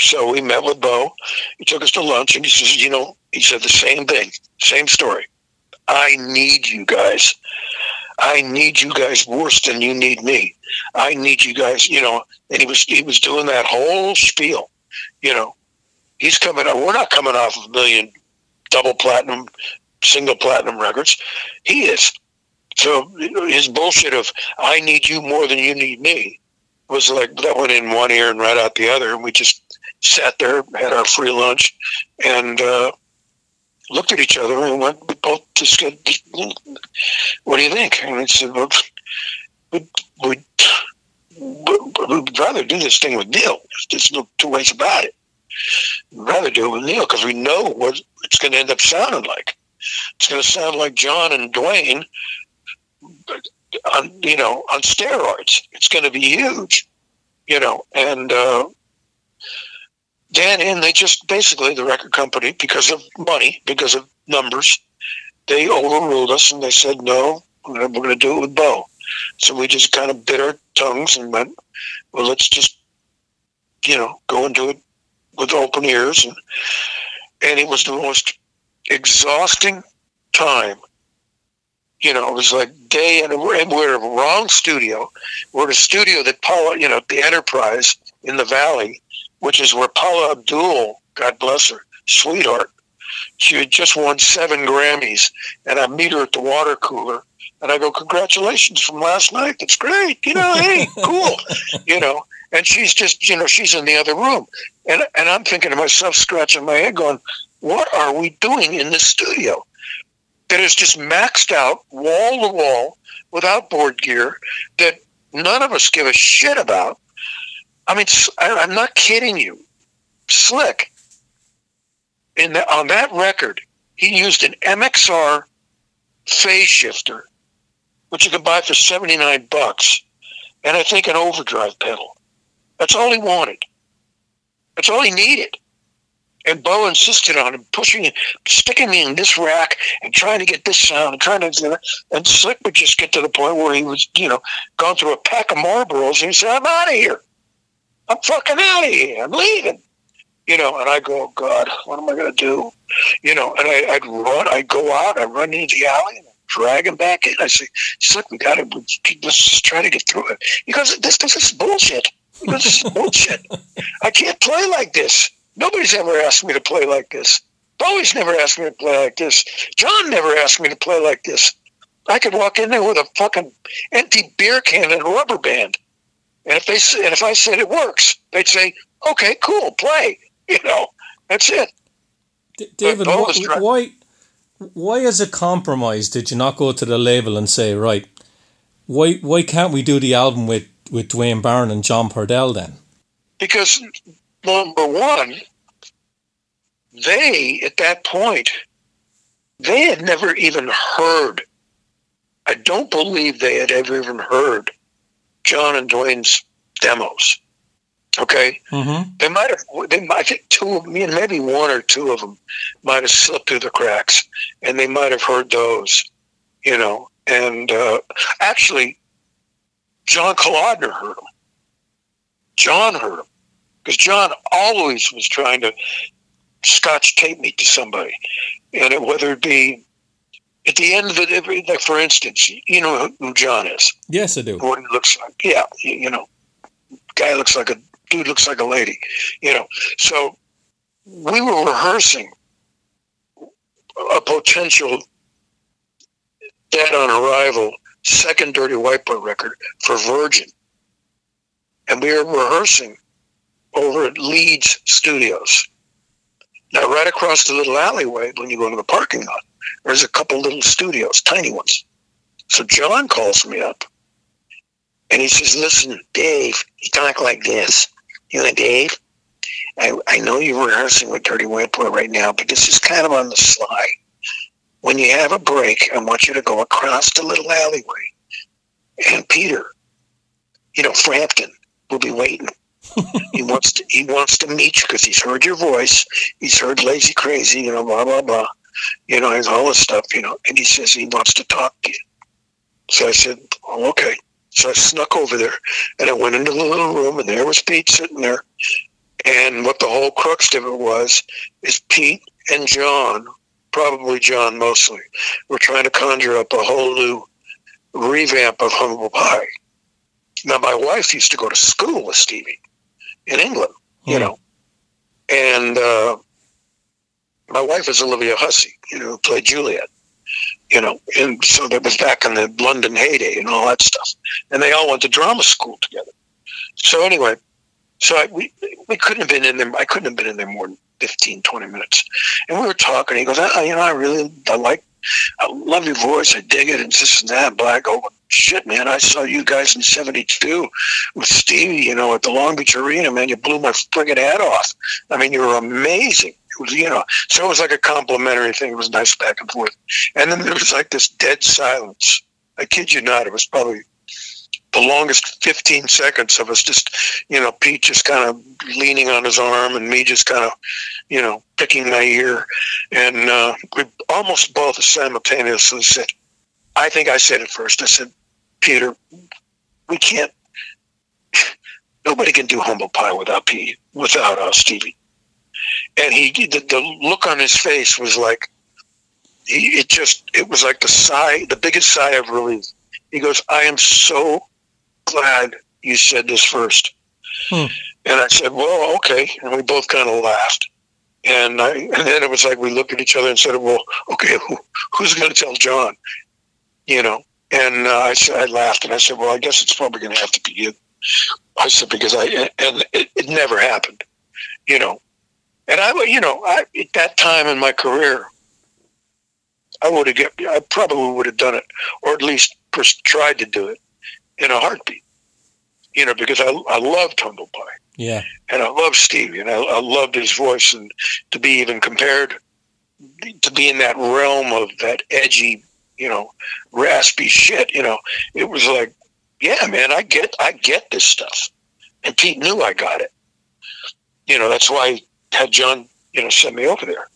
Speaker 4: So we met with Beau. He took us to lunch, and he says, you know, he said the same thing, same story. I need you guys. I need you guys worse than you need me. I need you guys, you know. And he was he was doing that whole spiel, you know. He's coming. We're not coming off of a million double platinum, single platinum records. He is. So his bullshit of "I need you more than you need me" was like that went in one ear and right out the other, and we just sat there, had our free lunch, and uh, looked at each other and went. We both just said, "What do you think?" And I said, "Well, we'd, we'd, we'd rather do this thing with Neil. There's no two ways about it." We'd rather do it with Neil because we know what it's going to end up sounding like. It's going to sound like John and Duane, on you know, on steroids. It's going to be huge, you know. And uh, Dan and they just basically the record company because of money, because of numbers, they overruled us and they said no, we're going to do it with Beau. So we just kind of bit our tongues and went, well, let's just you know go and do it with open ears. And and it was the most exhausting time. You know it was like day and we're, and we're in a wrong studio. We're in a studio that paula you know the enterprise in the valley which is where paula abdul god bless her sweetheart she had just won seven grammys and i meet her at the water cooler and i go congratulations from last night. That's great. You know hey cool. You know and she's just you know she's in the other room. And and i'm thinking to myself scratching my head going what are we doing in this studio? That is just maxed out wall to wall without board gear that none of us give a shit about i mean I'm not kidding you slick in the, on that record he used an mxr phase shifter which you could buy for 79 bucks and i think an overdrive pedal that's all he wanted. That's all he needed. And Beau insisted on him pushing it, sticking me in this rack and trying to get this sound and trying to, and Slick would just get to the point where he was, you know, gone through a pack of Marlboros and he said, I'm out of here. I'm fucking out of here. I'm leaving. You know, and I go, oh God, what am I going to do? You know, and I, I'd run, I'd go out, I'd run into the alley and I'd drag him back in. I say, Slick, we got to, let's just try to get through it. He goes, this, this is bullshit. He goes, this is bullshit. I can't play like this. Nobody's ever asked me to play like this. Bowie's never asked me to play like this. John never asked me to play like this. I could walk in there with a fucking empty beer can and a rubber band, and if they and if I said it works, they'd say, "Okay, cool, play." You know, that's it.
Speaker 3: D- David,
Speaker 4: Beau
Speaker 3: wh-
Speaker 4: was
Speaker 3: why, why, as a compromise, did you not go to the label and say, right, why, why can't we do the album with with Duane Baron and John Purdell then?
Speaker 4: Because number one, they at that point, they had never even heard. I don't believe they had ever even heard John and Duane's demos. Okay,
Speaker 3: Mm-hmm.
Speaker 4: they might have. They might, two of me, and maybe one or two of them, might have slipped through the cracks, and they might have heard those. You know, and uh, actually, John Kalodner heard them. John heard them because John always was trying to scotch tape me to somebody, and it, whether it be at the end of it, every- like for instance, you know who John is,
Speaker 3: Yes, I do.
Speaker 4: what he looks like. Yeah, you you know, guy looks like a dude looks like a lady, you know. So we were rehearsing a potential dead on arrival second Dirty White Boy record for Virgin. And we were rehearsing over at Leeds Studios. Now, right across the little alleyway, when you go into the parking lot, there's a couple little studios, tiny ones. So John calls me up and he says, Listen, Dave, you talk like this. You know, Dave, I, I know you're rehearsing with Dirty Boy right now, but this is kind of on the sly. When you have a break, I want you to go across the little alleyway. And Peter, you know, Frampton will be waiting. he wants to he wants to meet you because he's heard your voice. He's heard Lazy Crazy, you know, blah blah blah. You know, he's all this stuff, you know, and he says he wants to talk to you. So I said, oh, okay. So I snuck over there and I went into the little room and there was Pete sitting there. And what the whole crux of it was is Pete and John, probably John mostly, were trying to conjure up a whole new revamp of Humble Pie. Now, my wife used to go to school with Stevie in England, you
Speaker 3: Hmm.
Speaker 4: know, and uh, my wife is Olivia Hussey, you know, who played Juliet, you know, and so that was back in the London heyday and all that stuff. And they all went to drama school together. So anyway, so I, we we couldn't have been in there. I couldn't have been in there more than 15, 20 minutes. And we were talking. He goes, ah, you know, I really, I like, I love your voice. I dig it. And this and that. I go, shit, man, I saw you guys in 72 with Stevie, you know, at the Long Beach Arena, man. You blew my friggin' head off. I mean, you were amazing. It was, you know, so it was like a complimentary thing. It was nice back and forth. And then there was like this dead silence. I kid you not. It was probably the longest 15 seconds of us just, you know, Pete just kind of leaning on his arm and me just kind of, you know, picking my ear. And uh, we almost both simultaneously said, I think I said it first. I said, Peter, we can't, nobody can do humble pie without Pete, without us, Stevie. And he, the, the look on his face was like, he, it just, it was like the sigh, the biggest sigh of relief. He goes, I am so glad you said this first.
Speaker 3: Hmm.
Speaker 4: And I said, well, okay. And we both kind of laughed. And I, and then it was like we looked at each other and said, well, okay, who, who's going to tell John? You know. And uh, I said, I laughed and I said, well, I guess it's probably going to have to be you. I said because I and it, it never happened, you know. And I, you know, I at that time in my career, I would have get, I probably would have done it, or at least tried to do it in a heartbeat, you know, because I I loved Humble Pie
Speaker 3: Yeah.
Speaker 4: and I loved Stevie, and I, I loved his voice, and to be even compared, to be in that realm of that edgy, you know, raspy shit, you know, it was like, yeah, man, I get, I get this stuff, and Pete knew I got it. You know, that's why had John, you know, send me over there,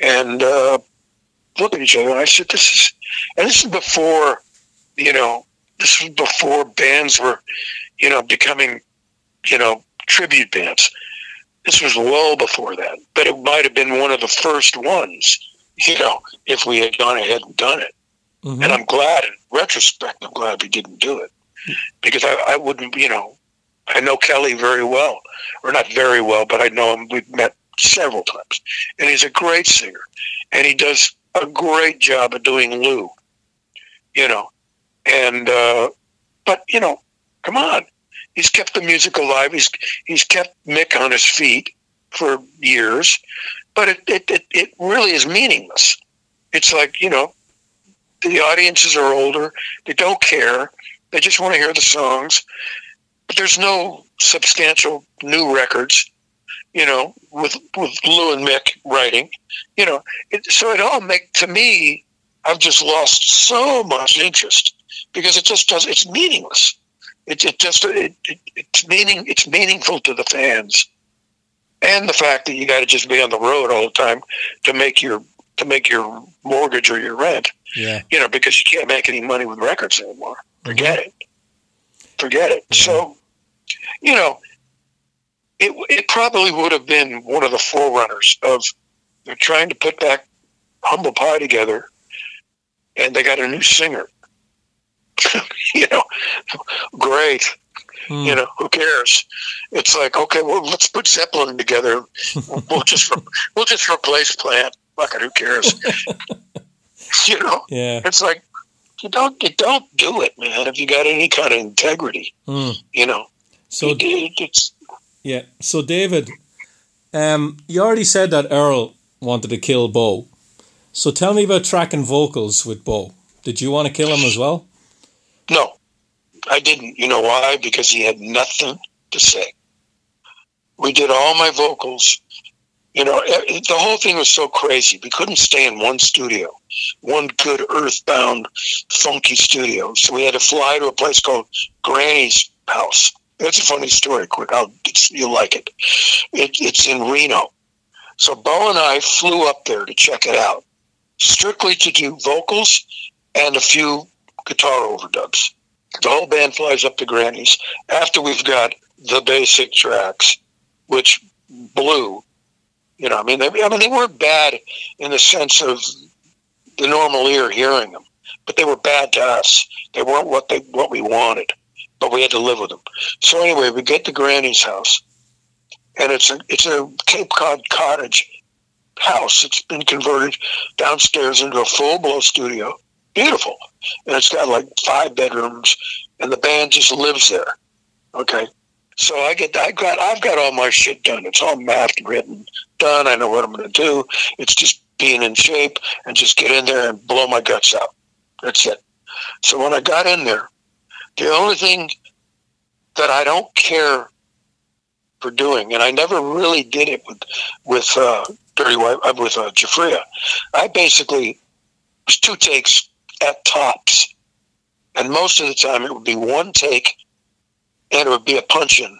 Speaker 4: and uh, look at each other, and I said, this is, and this is before, you know, this was before bands were, you know, becoming, you know, tribute bands. This was well before that, but it might have been one of the first ones, you know, if we had gone ahead and done it.
Speaker 3: Mhm.
Speaker 4: And I'm glad, in retrospect, I'm glad we didn't do it because I, I wouldn't, you know, I know Kelly very well, or not very well, but I know him. We've met several times, and he's a great singer, and he does a great job of doing Lou, you know, and uh, but you know, come on, he's kept the music alive. He's he's kept Mick on his feet for years, but it it, it, it really is meaningless. It's like you know, the audiences are older. They don't care. They just want to hear the songs. But there's no substantial new records, you know, with with Lou and Mick writing. You know, it, so it all make to me. I've just lost so much interest because it just does. It's meaningless. It, it just it, it, it's meaning. It's meaningful to the fans, and the fact that you got to just be on the road all the time to make your to make your mortgage or your rent
Speaker 3: Yeah.
Speaker 4: you know, because you can't make any money with records anymore. Mm-hmm. Forget it. Forget it. So, you know, it it probably would have been one of the forerunners of they're trying to put back Humble Pie together, and they got a new singer. you know, great. Hmm. You know, who cares? It's like, okay, well, let's put Zeppelin together. we'll just we'll just replace Plant. Fuck it, who cares? you know,
Speaker 3: yeah.
Speaker 4: It's like you don't you don't do it, man. If you got any kind of integrity,
Speaker 3: hmm.
Speaker 4: you know.
Speaker 3: So
Speaker 4: it, it's
Speaker 3: yeah. So David, um, you already said that Earl wanted to kill Beau. So tell me about tracking vocals with Beau. Did you want to kill him as well?
Speaker 4: No, I didn't. You know why? Because he had nothing to say. We did all my vocals. You know, the whole thing was so crazy. We couldn't stay in one studio, one good earthbound, funky studio. So we had to fly to a place called Granny's House. That's a funny story. Quick, I'll, you'll like it. it. It's in Reno. So Beau and I flew up there to check it out, strictly to do vocals and a few guitar overdubs. The whole band flies up to Granny's after we've got the basic tracks, which blew. You know, I mean, they, I mean, they weren't bad in the sense of the normal ear hearing them, but they were bad to us. They weren't what they what we wanted, but we had to live with them. So anyway, we get to Granny's house, and it's a it's a Cape Cod cottage house. It's been converted downstairs into a full blow studio beautiful. And it's got like five bedrooms, and the band just lives there. Okay. So I get, I got, I've got all my shit done. It's all mapped, written, done. I know what I'm going to do. It's just being in shape and just get in there and blow my guts out. That's it. So when I got in there, the only thing that I don't care for doing, and I never really did it with with uh, Dirty White uh, with uh, Giuffria. I basically was two takes at tops. And most of the time it would be one take and it would be a punch in,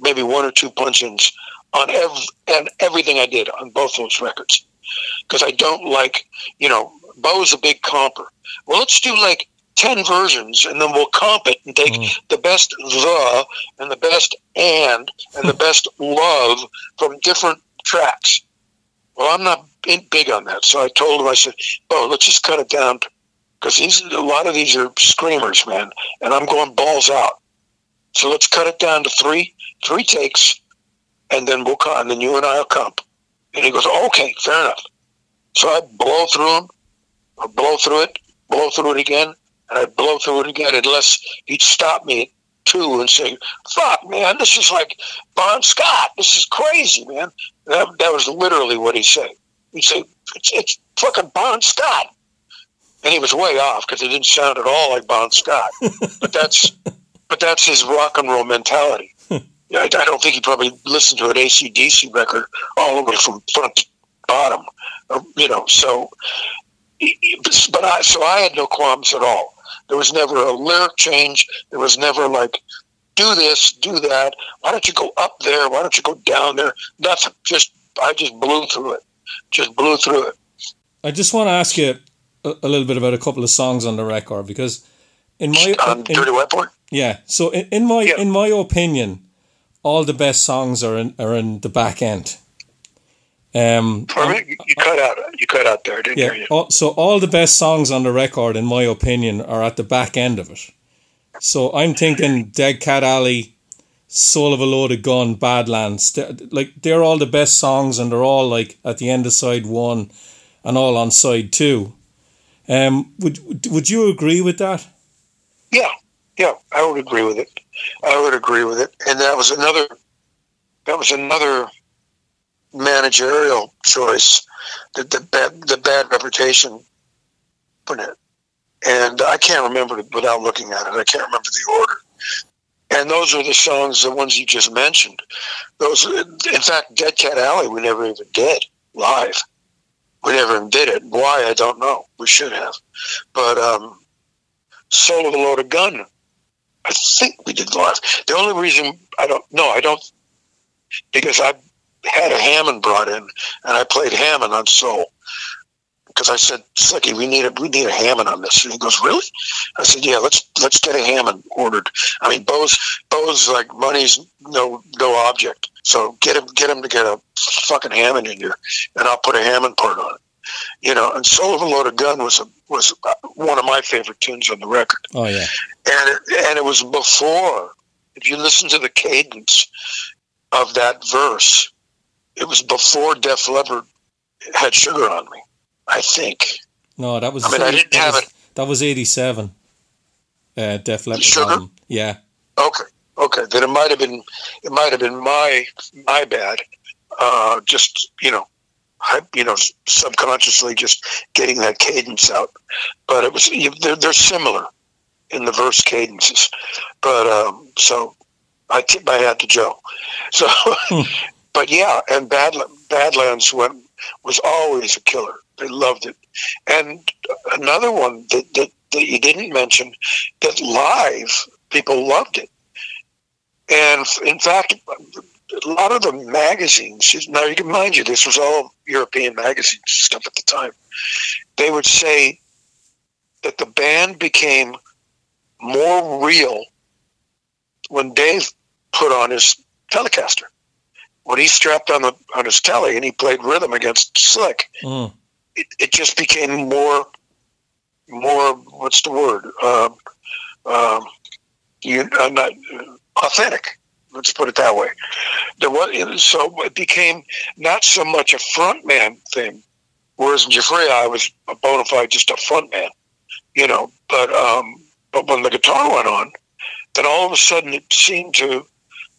Speaker 4: maybe one or two punch ins on every, and everything I did on both those records. Because I don't like, you know, Beau's a big comper. Well, let's do like 10 versions and then we'll comp it and take mm. the best the and the best and and the best love from different tracks. Well, I'm not big on that. So I told him, I said, oh, let's just cut it down because these a lot of these are screamers, man, and I'm going balls out. So let's cut it down to three three takes, and then we'll come, and then you and I'll comp. And he goes, okay, fair enough. So I blow through them, I blow through it, blow through it again, and I blow through it again unless he'd stop me at two and say, "Fuck, man, this is like Bon Scott. This is crazy, man." That, that was literally what he said. He'd say, "It's, it's fucking Bon Scott." and he was way off because it didn't sound at all like Bon Scott. but that's but that's his rock and roll mentality. I, I don't think he probably listened to an ACDC record all the way from front to bottom, or, you know. So, but I so I had no qualms at all. There was never a lyric change. There was never like, do this, do that. Why don't you go up there? Why don't you go down there? Nothing. Just I just blew through it. Just blew through it.
Speaker 3: I just want to ask you a, little bit about a couple of songs on the record because in my
Speaker 4: um, in, Dirty Boy.
Speaker 3: Yeah, so in, in my yeah. in my opinion, all the best songs are in are in the back end. Um,
Speaker 4: you, you cut out. You cut out there, didn't
Speaker 3: yeah,
Speaker 4: you?
Speaker 3: All, so all the best songs on the record, in my opinion, are at the back end of it. So I'm thinking Dead Cat Alley, Soul of a Loaded Gun, Badlands. They're, like they're all the best songs, and they're all like at the end of side one, and all on side two. Um, would would you agree with that?
Speaker 4: Yeah, yeah, I would agree with it. I would agree with it, and that was another that was another managerial choice that the bad the bad reputation put it. And I can't remember it without looking at it. I can't remember the order. And those are the songs, the ones you just mentioned. Those, in fact, Dead Cat Alley, we never even did live. We never even did it. Why, I don't know. We should have. But um, Soul of a Loaded Gun, I think we did live. The only reason I don't, no, I don't, because I had a Hammond brought in and I played Hammond on Soul. Because I said, Slicky, we need a we need a Hammond on this. And he goes, Really? I said, Yeah, let's let's get a Hammond ordered. I mean, Beau's Beau's like money's no no object. So get him, get him to get a fucking Hammond in here, and I'll put a Hammond part on it. you know. And "Soul of a Loaded Gun" was a, was uh, one of my favorite tunes on the record.
Speaker 3: Oh yeah,
Speaker 4: and it, and it was before. If you listen to the cadence of that verse, it was before Def Leppard had "Sugar on Me." I think.
Speaker 3: No, that was.
Speaker 4: I mean, I didn't have
Speaker 3: was,
Speaker 4: it.
Speaker 3: That was eighty-seven. Uh, Def Leppard
Speaker 4: Sugar?
Speaker 3: album. Yeah.
Speaker 4: Okay, okay. Then it might have been it might have been my my bad. Uh, just you know, I, you know, subconsciously just getting that cadence out. But it was you- they're, they're similar in the verse cadences. But um, so I tip my hat to Joe. So, but yeah, and Bad Badlands went was always a killer. They loved it. And another one that, that, that you didn't mention that live people loved it. And in fact, a lot of the magazines, now you can mind you, this was all European magazines stuff at the time. They would say that the band became more real when Dave put on his Telecaster. When he strapped on the on his telly and he played rhythm against Slick,
Speaker 3: Mm.
Speaker 4: it, it just became more, more. What's the word? Um, um, you, uh, not authentic. Let's put it that way. There was so it became not so much a frontman thing, whereas in Giuffria I was a bona fide just a frontman, you know. But um, but when the guitar went on, then all of a sudden it seemed to,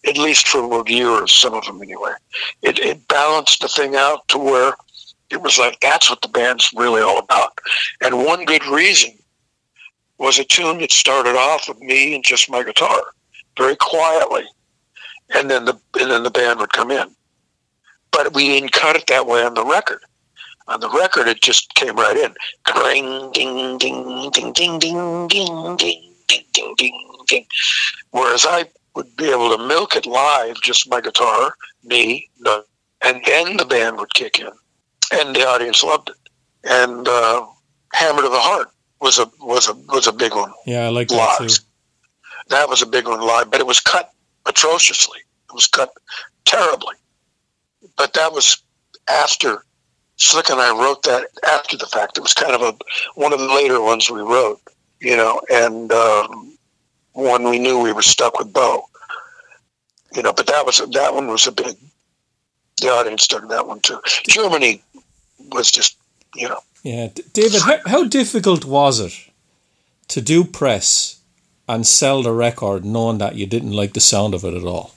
Speaker 4: at least for reviewers, some of them anyway, it, it balanced the thing out to where it was like that's what the band's really all about. And one good reason was a tune that started off with me and just my guitar, very quietly, and then the and then the band would come in. But we didn't cut it that way on the record. On the record, it just came right in. Ding, ding, ding, ding, ding, ding, ding, ding, ding, ding, ding. Whereas I would be able to milk it live, just my guitar, me, and then the band would kick in and the audience loved it. And uh, "Hammer to the Heart" was a was a was a big one
Speaker 3: Yeah, I like that
Speaker 4: live.
Speaker 3: too.
Speaker 4: That was a big one live, but it was cut atrociously. It was cut terribly. But that was after Slick and I wrote that after the fact. It was kind of a one of the later ones we wrote, you know, and um, one we knew we were stuck with Beau. You know, but that was that one was a big. The audience dug that one too. Germany was just, you know,
Speaker 3: Yeah, David, how, how difficult was it to do press and sell the record knowing that you didn't like the sound of it at all?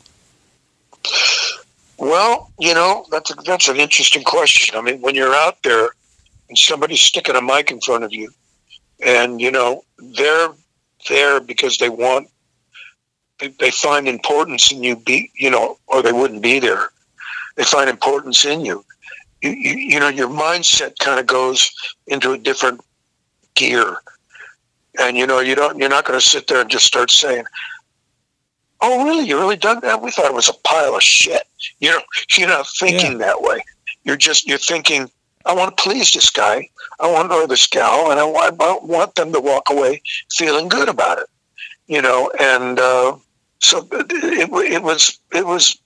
Speaker 4: Well, you know, that's a, that's an interesting question. I mean, when you're out there and somebody's sticking a mic in front of you, and you know they're there because they want they, they find importance in you, be you know, or they wouldn't be there. They find importance in you. You, you, you know, your mindset kind of goes into a different gear, and you know, you don't. You're not going to sit there and just start saying, "Oh, really? You really dug that? We thought it was a pile of shit." You know, you're not thinking that way. You're just you're thinking, I want to please this guy. I want to or this gal, and I want, I want them to walk away feeling good about it. You know, and uh, so it, it, it was it was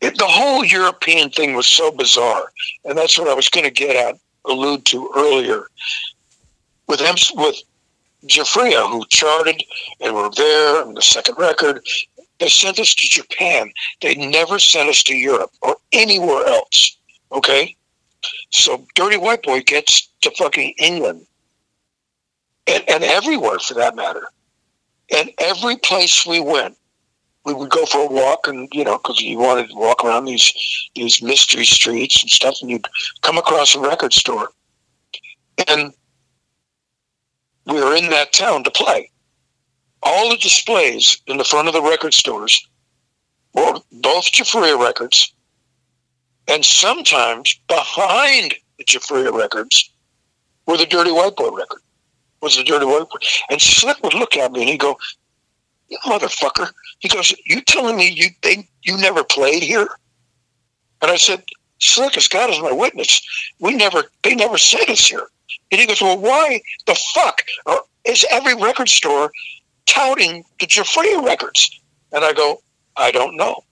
Speaker 4: it, the whole European thing was so bizarre, and that's what I was going to get at, allude to earlier with them with Giuffria, who charted and were there on the second record. They sent us to Japan. They never sent us to Europe or anywhere else. Okay? So Dirty White Boy gets to fucking England and, and everywhere for that matter. And every place we went, we would go for a walk and, you know, because you wanted to walk around these, these mystery streets and stuff, and you'd come across a record store. And we were in that town to play all the displays in the front of the record stores were both Giuffria records, and sometimes behind the Giuffria records were the Dirty White Boy record. Was the Dirty White Boy, and Slick would look at me and he'd go, "You motherfucker!" He goes, "You telling me you they you never played here?" And I said, "Slick, as God is my witness, we never they never sent us here." And he goes, "Well, why the fuck is every record store touting the Giuffria records. And I go, I don't know.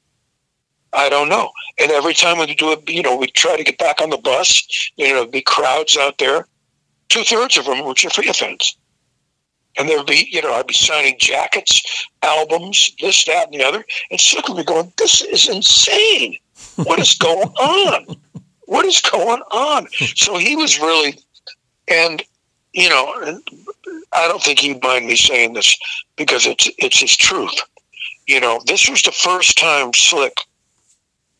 Speaker 4: I don't know. And every time we do it, you know, we try to get back on the bus. You know, be crowds out there. Two thirds of them were Giuffria fans. And there'd be, you know, I'd be signing jackets, albums, this, that, and the other. And Slick would be going, this is insane. What is going on? What is going on? So he was really, and, you know, I don't think he'd mind me saying this because it's, it's his truth. You know, this was the first time Slick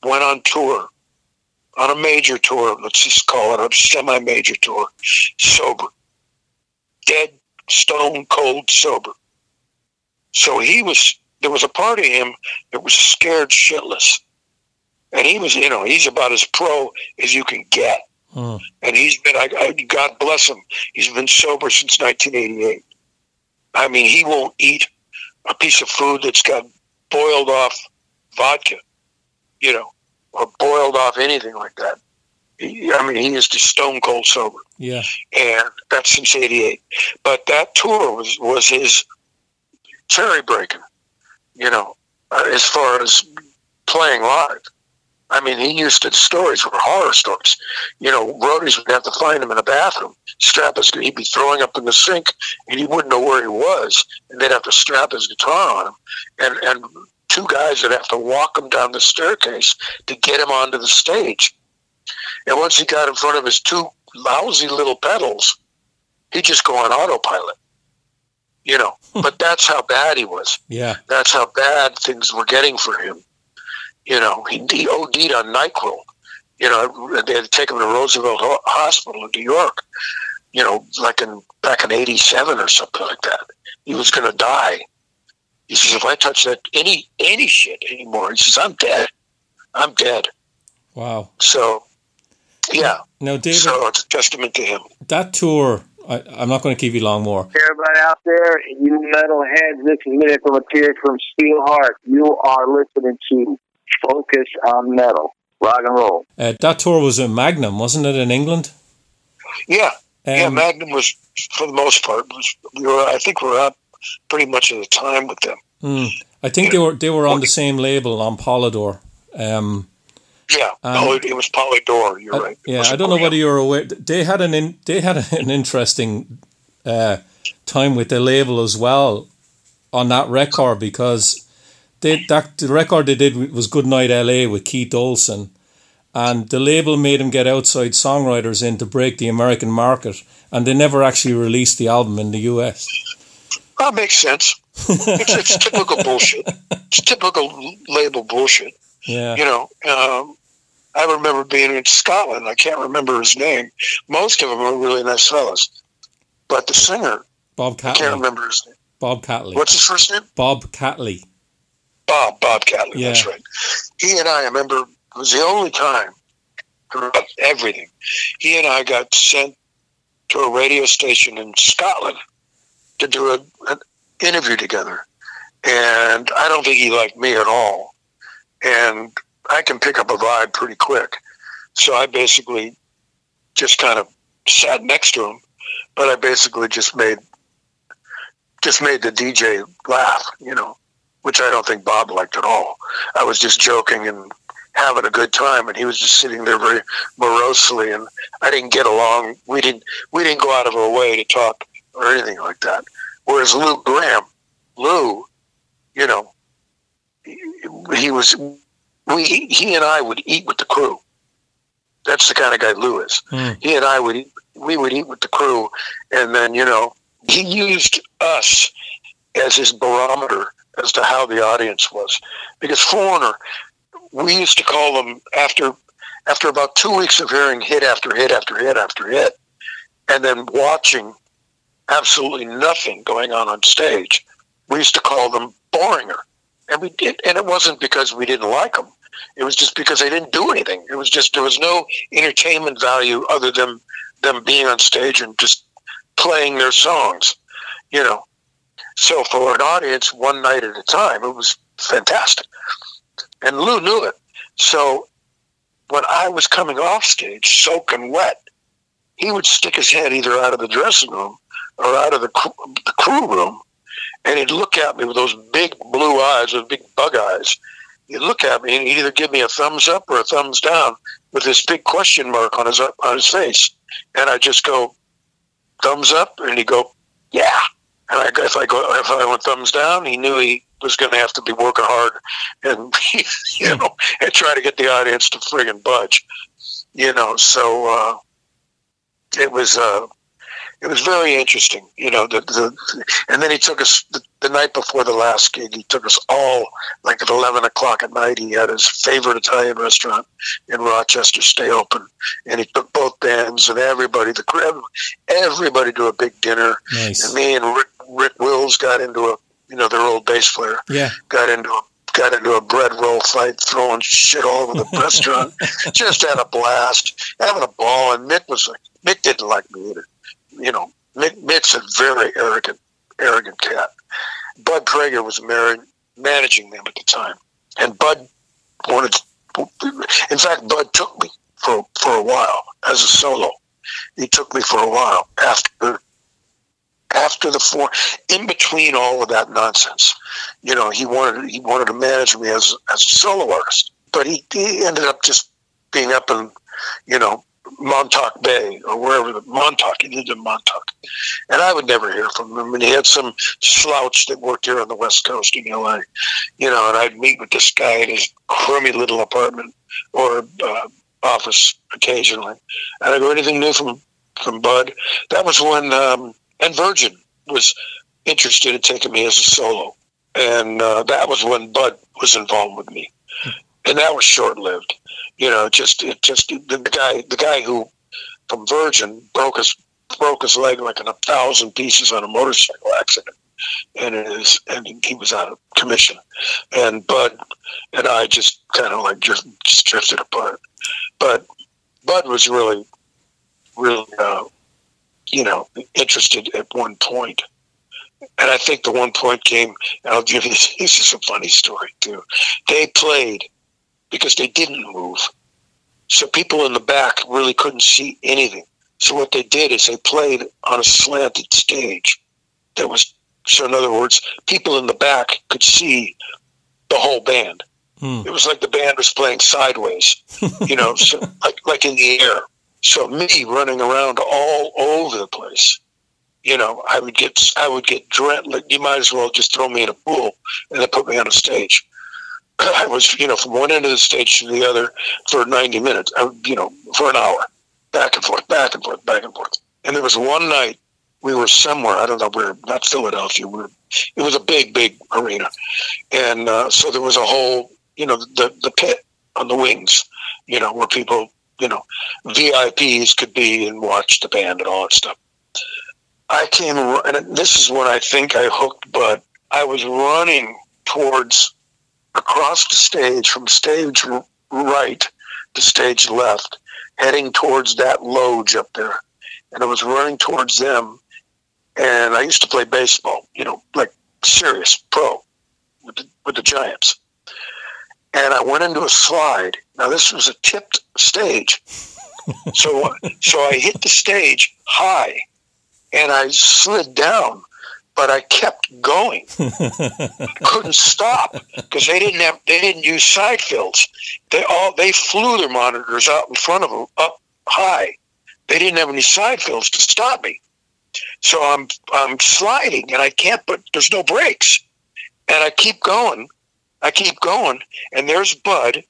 Speaker 4: went on tour, on a major tour, let's just call it a semi major tour, sober. Dead stone cold sober. So he was, there was a part of him that was scared shitless. And he was, you know, he's about as pro as you can get. Hmm. And he's been, I, I, God bless him, he's been sober since 1988. I mean, he won't eat a piece of food that's got boiled off vodka, you know, or boiled off anything like that. I mean, he is just stone cold sober.
Speaker 3: Yeah.
Speaker 4: And that's since 88. But that tour was, was his cherry breaker. you know, uh, as far as playing live. I mean, he used to, stories were horror stories. You know, roadies would have to find him in a bathroom, strap his, he'd be throwing up in the sink and he wouldn't know where he was. And they'd have to strap his guitar on him. And, and two guys would have to walk him down the staircase to get him onto the stage and once he got in front of his two lousy little pedals, he'd just go on autopilot. You know, but that's how bad he was.
Speaker 3: Yeah.
Speaker 4: That's how bad things were getting for him. You know, he, he OD'd on NyQuil. You know, they had to take him to Roosevelt Hospital in New York. You know, like in back in '87 or something like that. He was going to die. He says, "If I touch that any any shit anymore," he says, "I'm dead. I'm dead."
Speaker 3: Wow.
Speaker 4: So yeah.
Speaker 3: No, David.
Speaker 4: So it's a testament to him.
Speaker 3: That tour, I, am not going to keep you long more.
Speaker 5: Everybody out there, you metalheads, this is Minute from a Tear from Steel Heart. You are listening to Focus on Metal. Rock and roll.
Speaker 3: Uh, that tour was in Magnum, wasn't it, in England?
Speaker 4: Yeah. Um, yeah, Magnum was, for the most part, was, we were, I think we were up pretty much at the time with them.
Speaker 3: Mm. I think they were they were on the same label on Polydor. Um,
Speaker 4: yeah, um, it was Polydor. You're right.
Speaker 3: Yeah, I don't know whether you're aware. They had an in, they had an interesting uh, time with the label as well on that record because they that the record they did was Good Night L.A. with Keith Olsen, and the label made him get outside songwriters in to break the American market, and they never actually released the album in the U.S.
Speaker 4: That makes sense. it's, it's typical bullshit. It's typical label bullshit.
Speaker 3: Yeah.
Speaker 4: You know, um, I remember being in Scotland. I can't remember his name. Most of them were really nice fellas, but the singer,
Speaker 3: Bob Catley.
Speaker 4: I can't remember his name.
Speaker 3: Bob Catley.
Speaker 4: What's his first name?
Speaker 3: Bob Catley.
Speaker 4: Bob Bob Catley. Yeah. That's right. He and I, I remember it was the only time throughout everything. He and I got sent to a radio station in Scotland to do a, an interview together, and I don't think he liked me at all. And I can pick up a vibe pretty quick. So I basically just kind of sat next to him, but I basically just made just made the DJ laugh, you know, which I don't think Bob liked at all. I was just joking and having a good time, and he was just sitting there very morosely, and I didn't get along. We didn't we didn't go out of our way to talk or anything like that. Whereas Lou Gramm, Lou, you know, he, he was we he and I would eat with the crew. That's the kind of guy Lou is. Mm. He and I would eat, we would eat with the crew, and then you know he used us as his barometer as to how the audience was. Because Foreigner, we used to call them after after about two weeks of hearing hit after hit after hit after hit, and then watching absolutely nothing going on on stage. We used to call them boringer and we did, and it wasn't because we didn't like them. It was just because they didn't do anything. It was just there was no entertainment value other than them being on stage and just playing their songs, you know. So for an audience, one night at a time, it was fantastic. And Lou knew it. So when I was coming off stage, soaking wet, he would stick his head either out of the dressing room or out of the, the crew room and he'd look at me with those big blue eyes, those big bug eyes, he'd look at me and he'd either give me a thumbs up or a thumbs down with this big question mark on his on his face, and I just go thumbs up, and he'd go yeah, and I, if I go if I went thumbs down, he knew he was going to have to be working hard and you know and try to get the audience to friggin' budge, you know. So uh, it was uh, it was very interesting, you know. The, the and then he took us the, the night before the last gig. He took us all like at eleven o'clock at night. He had his favorite Italian restaurant in Rochester stay open, and he took both bands and everybody. The crowd, everybody to a big dinner.
Speaker 3: Nice.
Speaker 4: And me and Rick, Rick Wills got into a you know their old bass player
Speaker 3: Yeah.
Speaker 4: got into a got into a bread roll fight, throwing shit all over the restaurant. Just had a blast, having a ball. And Mick was like, Mick didn't like me either. You know, Mick's a very arrogant, arrogant cat. Bud Prager was married, managing them at the time, and Bud wanted. In fact, Bud took me for for a while as a solo. He took me for a while after after the four, in between all of that nonsense, you know, he wanted he wanted to manage me as as a solo artist, but he, he ended up just being up in, you know, Montauk Bay or wherever the Montauk. He lived in Montauk, and I would never hear from him. And he had some slouch that worked here on the West Coast in L.A. You know, and I'd meet with this guy in his crummy little apartment or uh, office occasionally, and I go, anything new from from Bud? That was when. Um, and Virgin was interested in taking me as a solo, and uh, that was when Bud was involved with me, and that was short lived. You know, just it just the guy the guy who from Virgin broke his broke his leg like in a thousand pieces on a motorcycle accident, and it is and he was out of commission, and Bud and I just kind of like just, just drifted apart, but Bud was really really. Uh, you know, interested at one point. And I think the one point came, I'll give you this is a funny story too. They played because they didn't move. So people in the back really couldn't see anything. So what they did is they played on a slanted stage that was, so in other words, people in the back could see the whole band.
Speaker 3: Hmm.
Speaker 4: It was like the band was playing sideways, you know, so like, like in the air. So me running around all over the place, you know, I would get I would get drenched. Like you might as well just throw me in a pool and then put me on a stage. I was, you know, from one end of the stage to the other for ninety minutes. You know, for an hour, back and forth, back and forth, back and forth. And there was one night we were somewhere. I don't know where. Not Philadelphia. We were, it was a big, big arena, and uh, so there was a whole, you know, the the pit on the wings, you know, where people you know, VIPs could be and watch the band and all that stuff. I came, and this is when I think I hooked Bud. I was running towards across the stage from stage right to stage left, heading towards that loge up there. And I was running towards them. And I used to play baseball, you know, like serious pro with the, with the Giants and I went into a slide. Now this was a tipped stage, so so I hit the stage high, and I slid down, but I kept going. Couldn't stop because they didn't have they didn't use side fills. They all they flew their monitors out in front of them up high. They didn't have any side fills to stop me. So I'm I'm sliding and I can't but there's no brakes. And I keep going I keep going, and there's Bud, a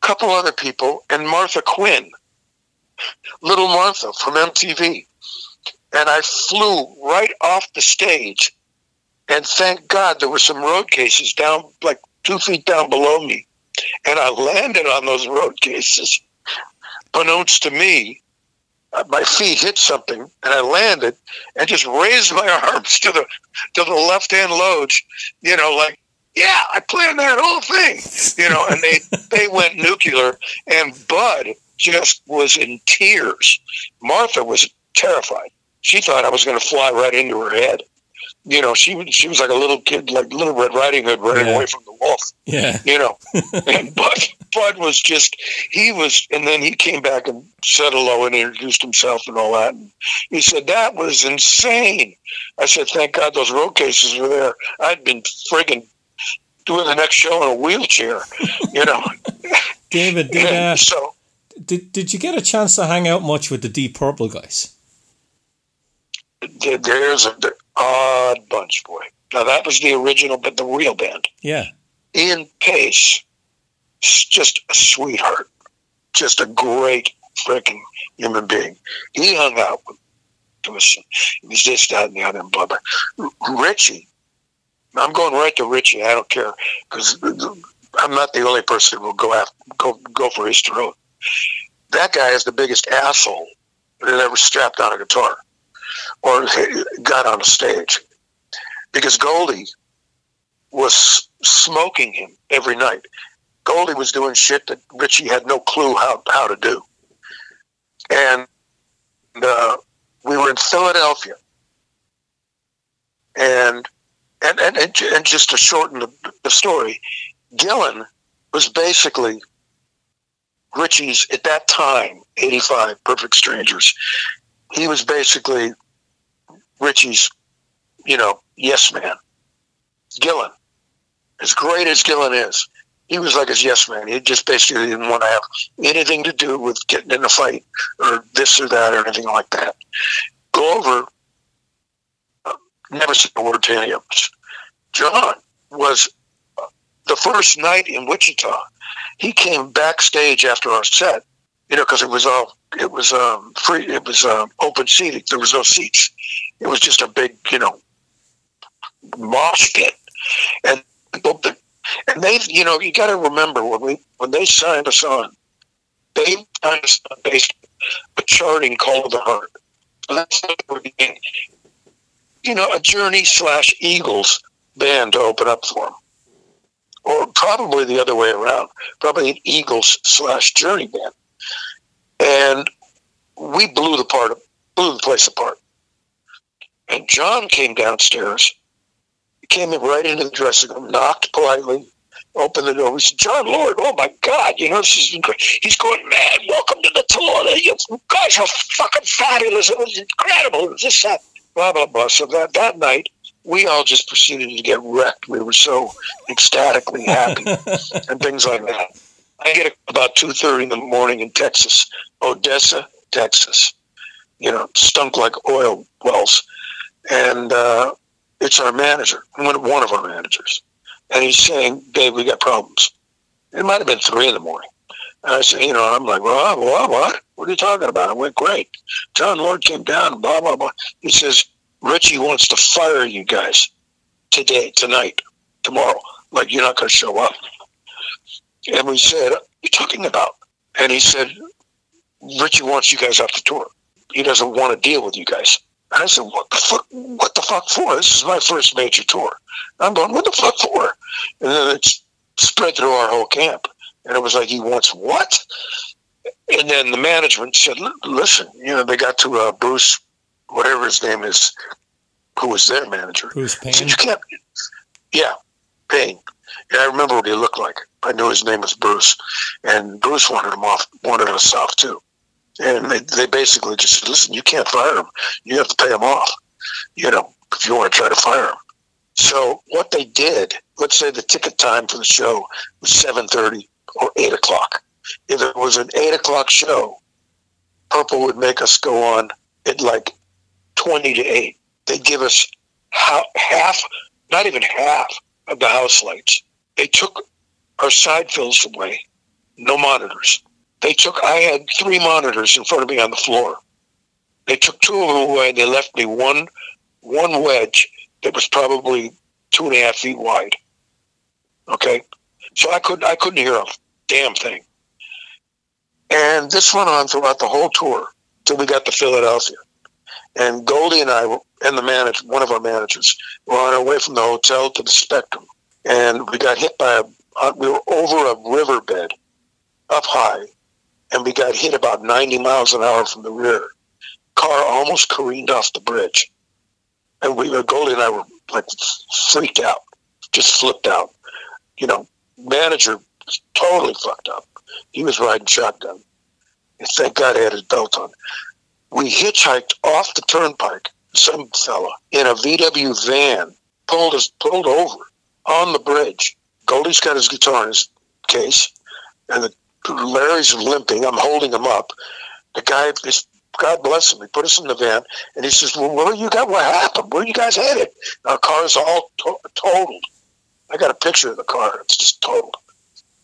Speaker 4: couple other people, and Martha Quinn, little Martha from MTV. And I flew right off the stage, and thank God there were some road cases down, like two feet down below me. And I landed on those road cases. Beknownst to me, uh, my feet hit something, and I landed and just raised my arms to the to the left hand loge, you know, like yeah, I planned that whole thing, you know, and they they went nuclear, and Bud just was in tears. Martha was terrified. She thought I was going to fly right into her head. You know, she was she was like a little kid, like Little Red Riding Hood, running
Speaker 3: Yeah.
Speaker 4: away from the wolf.
Speaker 3: Yeah.
Speaker 4: You know, and Bud Bud was just he was, and then he came back and said hello and introduced himself and all that. And he said that was insane. I said, thank God those road cases were there. I'd been friggin' doing the next show in a wheelchair, you know.
Speaker 3: David, did, uh,
Speaker 4: so
Speaker 3: did did you get a chance to hang out much with the Deep Purple guys?
Speaker 4: There- there's an odd bunch, boy. Now that was the original, but the real band.
Speaker 3: Yeah.
Speaker 4: Ian Paice, just a sweetheart, just a great freaking human being. He hung out with us. He was this, that, and the other, and blah, blah. Richie, I'm going right to Richie. I don't care because I'm not the only person who will go after, go go for his throat. That guy is the biggest asshole that ever strapped on a guitar or got on a stage because Goldy was smoking him every night. Goldy was doing shit that Richie had no clue how, how to do. And uh, we were in Philadelphia. And and, and, and, just to shorten the, the story, Gillan was basically Richie's, at that time, 85 Perfect Strangers. He was basically Richie's, you know, yes man. Gillan, as great as Gillan is, he was like his yes man. He just basically didn't want to have anything to do with getting in a fight or this or that or anything like that. Glover uh, never said a word to any of us. John was uh, the first night in Wichita. He came backstage after our set, you know, because it was all it was um, free. It was um, open seating. There was no seats. It was just a big, you know, mosh pit, and and they, you know, you got to remember when we when they signed us on, they signed us on based a charting called the heart. That's you know a Journey slash Eagles band to open up for them, or probably the other way around, probably an Eagles slash Journey band, and we blew the part blew the place apart. And John came downstairs, came in right into the dressing room, knocked politely, opened the door. We said, Jon Lord, oh my God, you know, this has been great. He's going, man, welcome to the tour. You guys are fucking fabulous. It was incredible. It was this, that, blah, blah, blah. So that, that night, we all just proceeded to get wrecked. We were so ecstatically happy and things like that. I get about 2.30 in the morning in Texas, Odessa, Texas. You know, stunk like oil wells. And uh, it's our manager, one of our managers. And he's saying, Dave, we got problems. It might have been 3 in the morning. And I said, you know, I'm like, well, what, what? What are you talking about? It went, great. Jon Lord came down, blah, blah, blah. He says, Richie wants to fire you guys today, tonight, tomorrow. Like, you're not going to show up. And we said, what are you talking about? And he said, Richie wants you guys off the tour. He doesn't want to deal with you guys. And I said, what the fuck, what the fuck for? This is my first major tour. I'm going, what the fuck for? And then it spread through our whole camp. And it was like, he wants what? And then the management said, listen, you know, they got to uh, Bruce, whatever his name is, who was their manager.
Speaker 3: Bruce
Speaker 4: He said,
Speaker 3: Payne.
Speaker 4: you can't, yeah, Payne. And I remember what he looked like. I knew his name was Bruce. And Bruce wanted him off, wanted us off too. And they, they basically just said, listen, you can't fire him. You have to pay him off, you know, if you want to try to fire him. So what they did, let's say the ticket time for the show was 7.30 or 8 o'clock. If it was an 8 o'clock show, Purple would make us go on at like 20 to 8. They'd give us ha- half, not even half of the house lights. They took our side fills away, no monitors. They took, I had three monitors in front of me on the floor. They took two of them away. They left me one, one wedge that was probably two and a half feet wide. Okay, so I couldn't, I couldn't hear a damn thing. And this went on throughout the whole tour till we got to Philadelphia. And Goldy and I, and the manager, one of our managers, were on our way from the hotel to the Spectrum, and we got hit by a. uh, We were over a riverbed, up high, and we got hit about 90 miles an hour from the rear. Car almost careened off the bridge, and we, were Goldy and I were like freaked out, just flipped out. You know, manager was totally fucked up. He was riding shotgun. And thank God he had his belt on. We hitchhiked off the turnpike. Some fella in a VW van pulled us pulled over on the bridge Goldy's got his guitar in his case, and the, Larry's limping. I'm holding him up. The guy is God bless him. He put us in the van, and he says, "Well, where you got? What happened? Where you guys headed?" Our car's all to- totaled. I got a picture of the car. It's just totaled.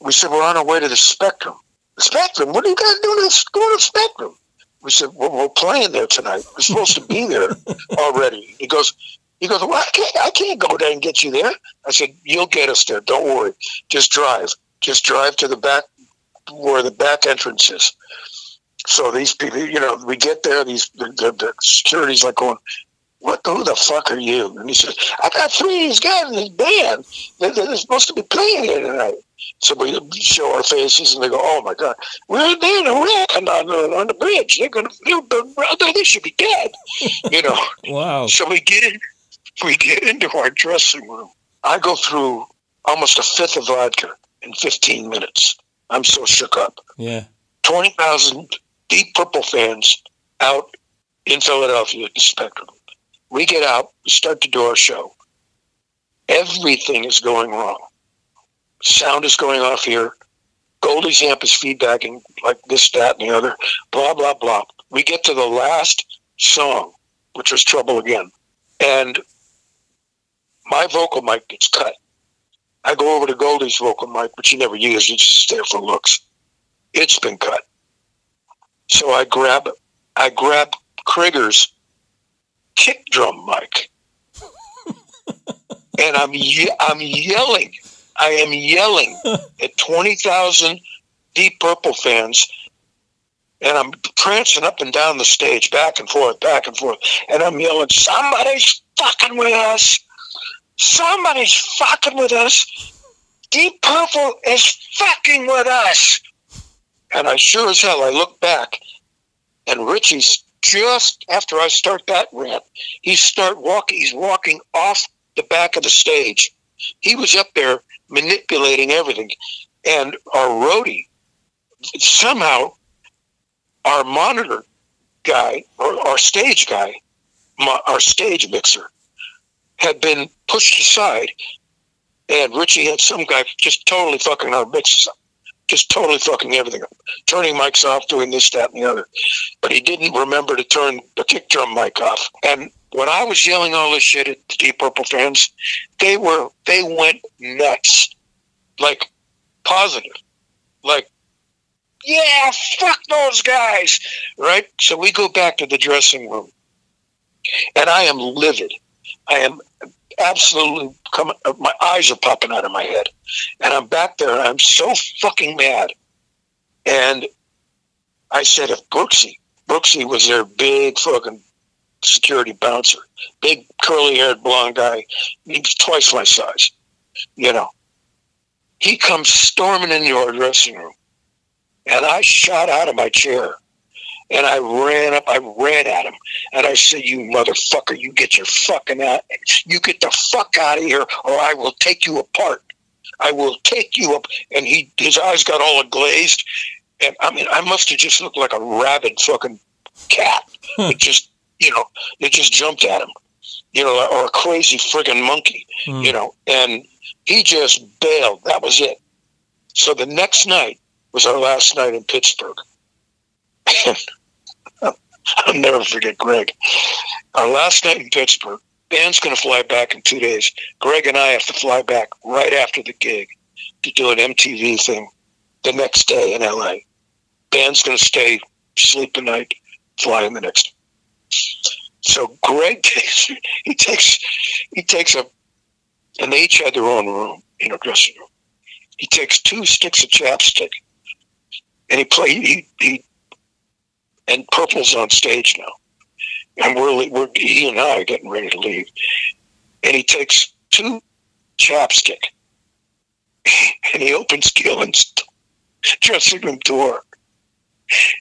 Speaker 4: We said, "We're on our way to the Spectrum." The Spectrum? What are you guys doing? Going to Spectrum? We said, well, "We're playing there tonight. We're supposed to be there already." He goes, "He goes, well, I can't. I can't go there and get you there." I said, "You'll get us there. Don't worry. Just drive. Just drive to the back where the back entrance is." So these people, you know, we get there, these the, the, the security's like going, what who the fuck are you? And he says, I got three of these guys in this band. They're, they're supposed to be playing here tonight. So we show our faces and they go, oh my God, we're there in a wreck on, on, on the bridge. They're going to, they should be dead. You know.
Speaker 3: wow.
Speaker 4: So we get in, we get into our dressing room. I go through almost a fifth of vodka in 15 minutes. I'm so shook up.
Speaker 3: Yeah.
Speaker 4: 20,000 Deep Purple fans out in Philadelphia at the Spectrum. We get out, we start to do our show. Everything is going wrong. Sound is going off here. Goldy's amp is feedbacking like this, that, and the other. Blah, blah, blah. We get to the last song, which was Trouble Again. And my vocal mic gets cut. I go over to Goldy's vocal mic, which he never used. He just there for looks. It's been cut. So I grab I grab Krieger's kick drum mic, and I'm ye- I'm yelling. I am yelling at twenty thousand Deep Purple fans, and I'm prancing up and down the stage, back and forth, back and forth, and I'm yelling, "Somebody's fucking with us! Somebody's fucking with us! Deep Purple is fucking with us!" And I sure as hell, I look back, and Richie's just after I start that rant, he start walking. He's walking off the back of the stage. He was up there manipulating everything, and our roadie somehow, our monitor guy or our stage guy, our stage mixer, had been pushed aside, and Richie had some guy just totally fucking our up just totally fucking everything up, turning mics off, doing this, that, and the other. But he didn't remember to turn the kick drum mic off. And when I was yelling all this shit at the Deep Purple fans, they were they went nuts, like positive, like yeah, fuck those guys, right? So we go back to the dressing room, and I am livid. I am absolutely coming. Uh, my eyes are popping out of my head, and I'm back there. and I'm so fucking mad. And I said, if Brooksy, Brooksy was their big fucking security bouncer, big curly haired blonde guy, he's twice my size, you know. He comes storming into our dressing room, and I shot out of my chair and I ran up, I ran at him, and I said, "You motherfucker, you get your fucking out, you get the fuck out of here, or I will take you apart. I will take you up." And he, his eyes got all glazed, and I mean, I must have just looked like a rabid fucking cat. it just, you know, it just jumped at him, you know, or a crazy friggin' monkey, hmm. you know, and he just bailed. That was it. So the next night was our last night in Pittsburgh. I'll never forget Greg. Our last night in Pittsburgh, band's going to fly back in two days. Greg and I have to fly back right after the gig to do an MTV thing the next day in LA. Band's going to stay, sleep the night, fly in the next. So Greg takes he takes he takes a and they each had their own room, in a dressing room. He takes two sticks of chapstick and he play he, he and Purple's on stage now. And we're, we're he and I are getting ready to leave. And he takes two chapstick and he opens Gillan's dressing room door.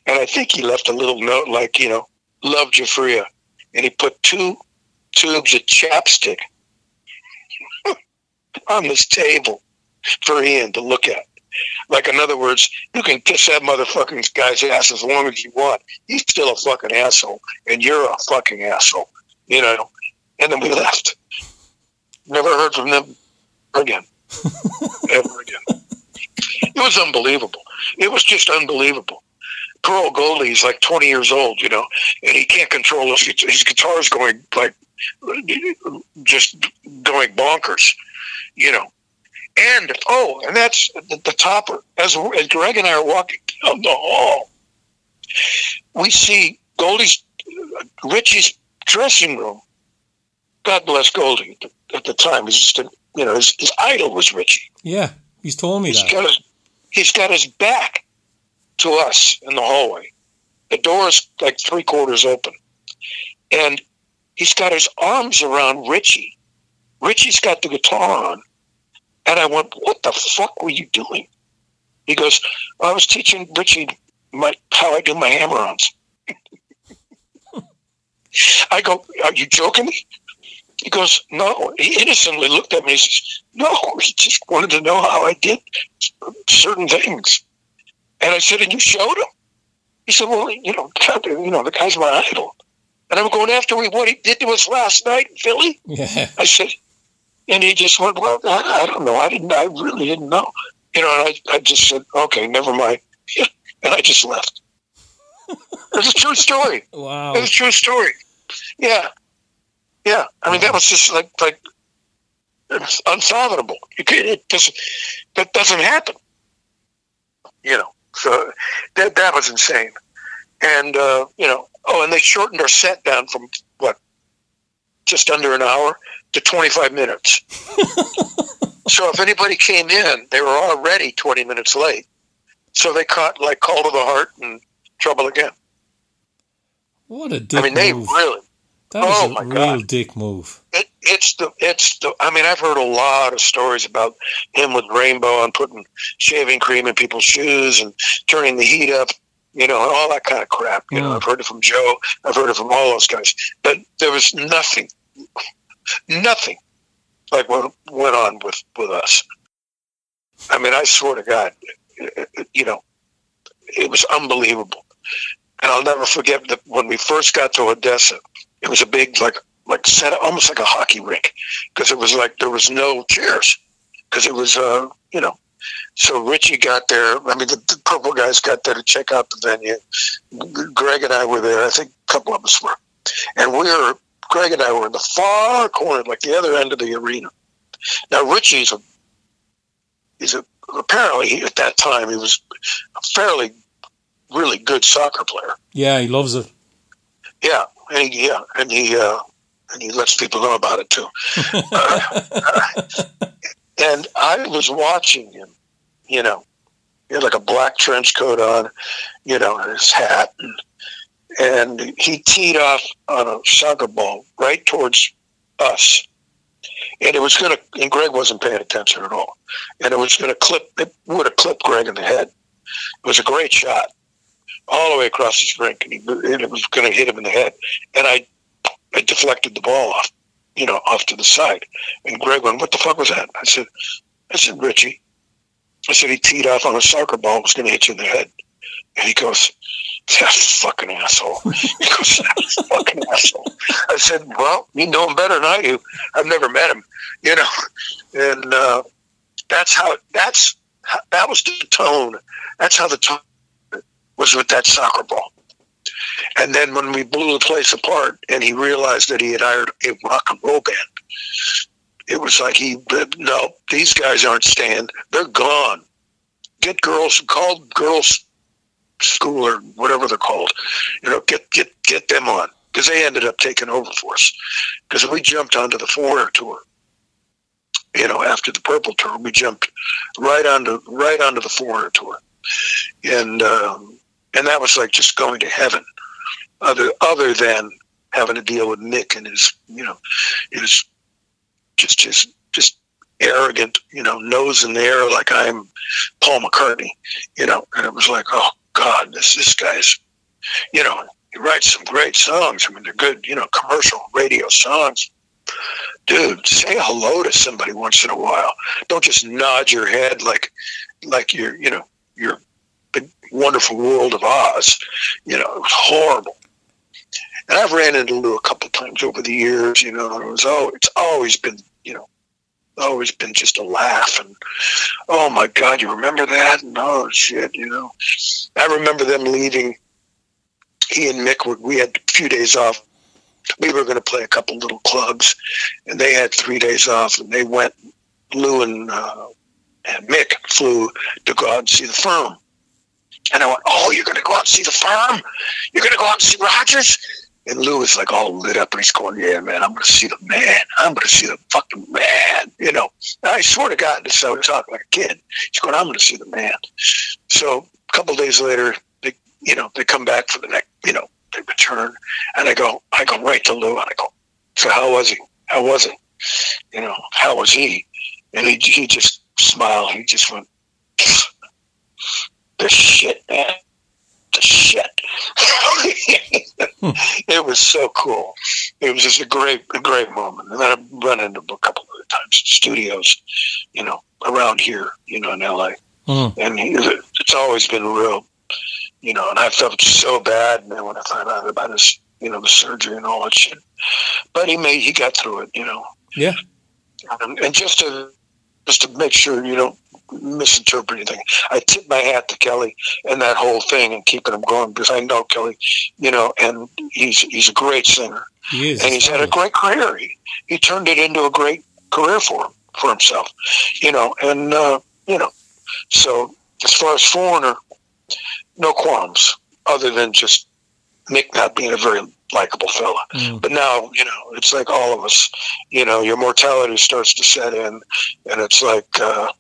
Speaker 4: And I think he left a little note like, you know, love Giuffria. And he put two tubes of chapstick on this table for Ian to look at. Like, in other words, you can kiss that motherfucking guy's ass as long as you want. He's still a fucking asshole, and you're a fucking asshole, you know. And then we left. Never heard from them again. ever again. It was unbelievable. It was just unbelievable. Pearl Goldy is like 20 years old, you know, and he can't control his, his guitar's going like just going bonkers, you know. And oh, and that's the, the topper. As, as Greg and I are walking down the hall, we see Goldy's Richie's dressing room. God bless Goldy at the, at the time. He's just a, you know his, his idol was Richie.
Speaker 3: Yeah, he's told me
Speaker 4: He's
Speaker 3: that.
Speaker 4: got his he's got his back to us in the hallway. The door is like three quarters open, and he's got his arms around Richie. Richie's got the guitar on, and I went, "What the fuck were you doing?" He goes, "I was teaching Richie my how I do my hammer-ons." I go, "Are you joking me?" He goes, "No." He innocently looked at me. and He says, "No, he just wanted to know how I did certain things." And I said, "And you showed him?" He said, "Well, you know, you know, the guy's my idol." And I'm going after what he did to us last night in Philly.
Speaker 3: Yeah,
Speaker 4: I said, and he just went, "Well, I, I don't know. I didn't. I really didn't know." You know, and I, I just said, "Okay, never mind," and I just left. It's a true story.
Speaker 3: wow.
Speaker 4: It's a true story. Yeah, yeah. I mean, that was just like like it's. You could, it doesn't that doesn't happen. You know, so that that was insane. And uh, you know, oh, and they shortened our set down from what just under an hour to twenty five minutes. so if anybody came in, they were already twenty minutes late. So they caught like Call to the Heart and Trouble Again.
Speaker 3: What a dick
Speaker 4: I mean, they
Speaker 3: move.
Speaker 4: really
Speaker 3: that was
Speaker 4: oh
Speaker 3: a
Speaker 4: my
Speaker 3: real
Speaker 4: God.
Speaker 3: dick move.
Speaker 4: it, it's the it's the I mean I've heard a lot of stories about him with Rainbow and putting shaving cream in people's shoes and turning the heat up, you know, and all that kind of crap. You know,
Speaker 3: Mm.
Speaker 4: I've heard it from Joe, I've heard it from all those guys, but there was nothing, nothing like what went on with with us. I mean, I swear to God, you know, it was unbelievable, and I'll never forget that when we first got to Odessa, it was a big like like set almost like a hockey rink because it was like there was no chairs because it was uh you know. So Richie got there I mean the, the purple guys got there to check out the venue. Greg and I were there I think a couple of us were. And we were Greg and I were in the far corner like the other end of the arena now Richie's a he's a apparently he, at that time he was a fairly really good soccer player
Speaker 3: Yeah, he loves it.
Speaker 4: yeah, and he, yeah, and he uh, and he lets people know about it too. Uh, and I was watching him, you know, he had like a black trench coat on, you know, and his hat, and, and he teed off on a soccer ball right towards us. And it was going to, and Greg wasn't paying attention at all. And it was going to clip, it would have clipped Greg in the head. It was a great shot all the way across the rink, and, he, and it was going to hit him in the head. And I, I deflected the ball off, you know, off to the side. And Greg went, "What the fuck was that?" I said, "I said Richie." I said he teed off on a soccer ball, it was going to hit you in the head. And he goes, "That fucking asshole." He goes, "That fucking asshole." I said, "Well, you know him better than I do. I've never met him, you know." And uh, that's how. That's that was the tone. That's how the tone was with that soccer ball. And then when we blew the place apart and he realized that he had hired a rock and roll band, it was like he, no, these guys aren't staying. They're gone. Get girls, call girls school or whatever they're called. You know, get, get, get them on. Because they ended up taking over for us. Because we jumped onto the Foreigner tour. You know, after the Purple tour, we jumped right onto right onto the Foreigner tour, and um, and that was like just going to heaven other other than having to deal with Nick and his you know his just just just arrogant you know nose in the air like I'm Paul McCartney you know and it was like oh God this this guy's you know he writes some great songs. I mean they're good you know commercial radio songs. Dude say hello to somebody once in a while. Don't just nod your head like like you're you know you're the wonderful world of Oz. You know it was horrible. And I've ran into Lou a couple times over the years, you know, it was oh, it's always been, you know, always been just a laugh. And oh my God, you remember that? And oh shit, you know. I remember them leaving. He and Mick were, we had a few days off. We were going to play a couple little clubs, and they had three days off, and they went. Lou and, uh, and Mick flew to go out and see the firm. And I went, Oh, you're going to go out and see the firm? You're going to go out and see Rodgers? And Lou was like all lit up and he's going, Yeah, man, I'm going to see the man. I'm going to see the fucking man. You know, and I swear to God, this I talk like a kid. He's going, I'm going to see the man. So a couple days later, they, you know, they come back for the next, you know, they return. And I go, I go right to Lou and I go, So how was he? How was it? You know, how was he? And he, he just smiled. He just went, the shit, man. The shit. it was so cool. It was just a great, a great moment. And then I've run into a couple of times in studios, you know, around here, you know, in LA.
Speaker 3: Mm.
Speaker 4: And he, it's always been real, you know, and I felt so bad man, when I found out about his, you know, the surgery and all that shit. But he made, he got through it, you know.
Speaker 3: Yeah.
Speaker 4: And, and just to, just to make sure you don't misinterpret anything. I tip my hat to Kelly and that whole thing and keeping him going because I know Kelly, you know, and he's he's a great singer
Speaker 3: He is.
Speaker 4: and he's had a great career. He, he turned it into a great career for him for himself, you know, and uh, you know, so as far as foreigner, no qualms other than just Mick not being a very likable fella.
Speaker 3: Mm.
Speaker 4: But now, you know, it's like all of us, you know, your mortality starts to set in, and it's like, uh,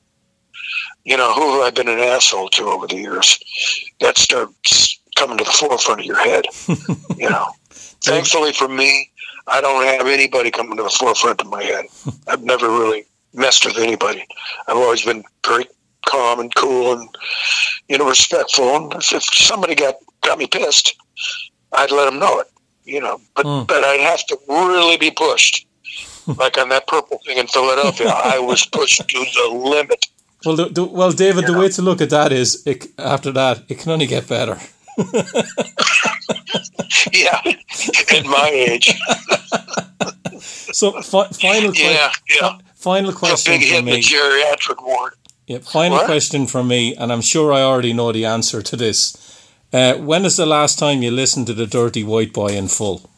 Speaker 4: you know, who have I been an asshole to over the years? That starts coming to the forefront of your head, you know. Thankfully for me, I don't have anybody coming to the forefront of my head. I've never really messed with anybody. I've always been very calm and cool and, you know, respectful. And if if somebody got, got me pissed, I'd let them know it, you know. But,
Speaker 3: Hmm.
Speaker 4: but I'd have to really be pushed. like on that purple thing in Philadelphia, I was pushed to the limit.
Speaker 3: Well, the, the, well, David, the
Speaker 4: Yeah.
Speaker 3: way to look at that is, it, after that, it can only get better.
Speaker 4: Yeah, at my age.
Speaker 3: So, fi- final, que-
Speaker 4: Yeah, yeah.
Speaker 3: fi- final
Speaker 4: A
Speaker 3: question
Speaker 4: big hit in the geriatric ward.
Speaker 3: Yeah, final
Speaker 4: What?
Speaker 3: question from me, and I'm sure I already know the answer to this. Uh, when is the last time you listened to the Dirty White Boy in full?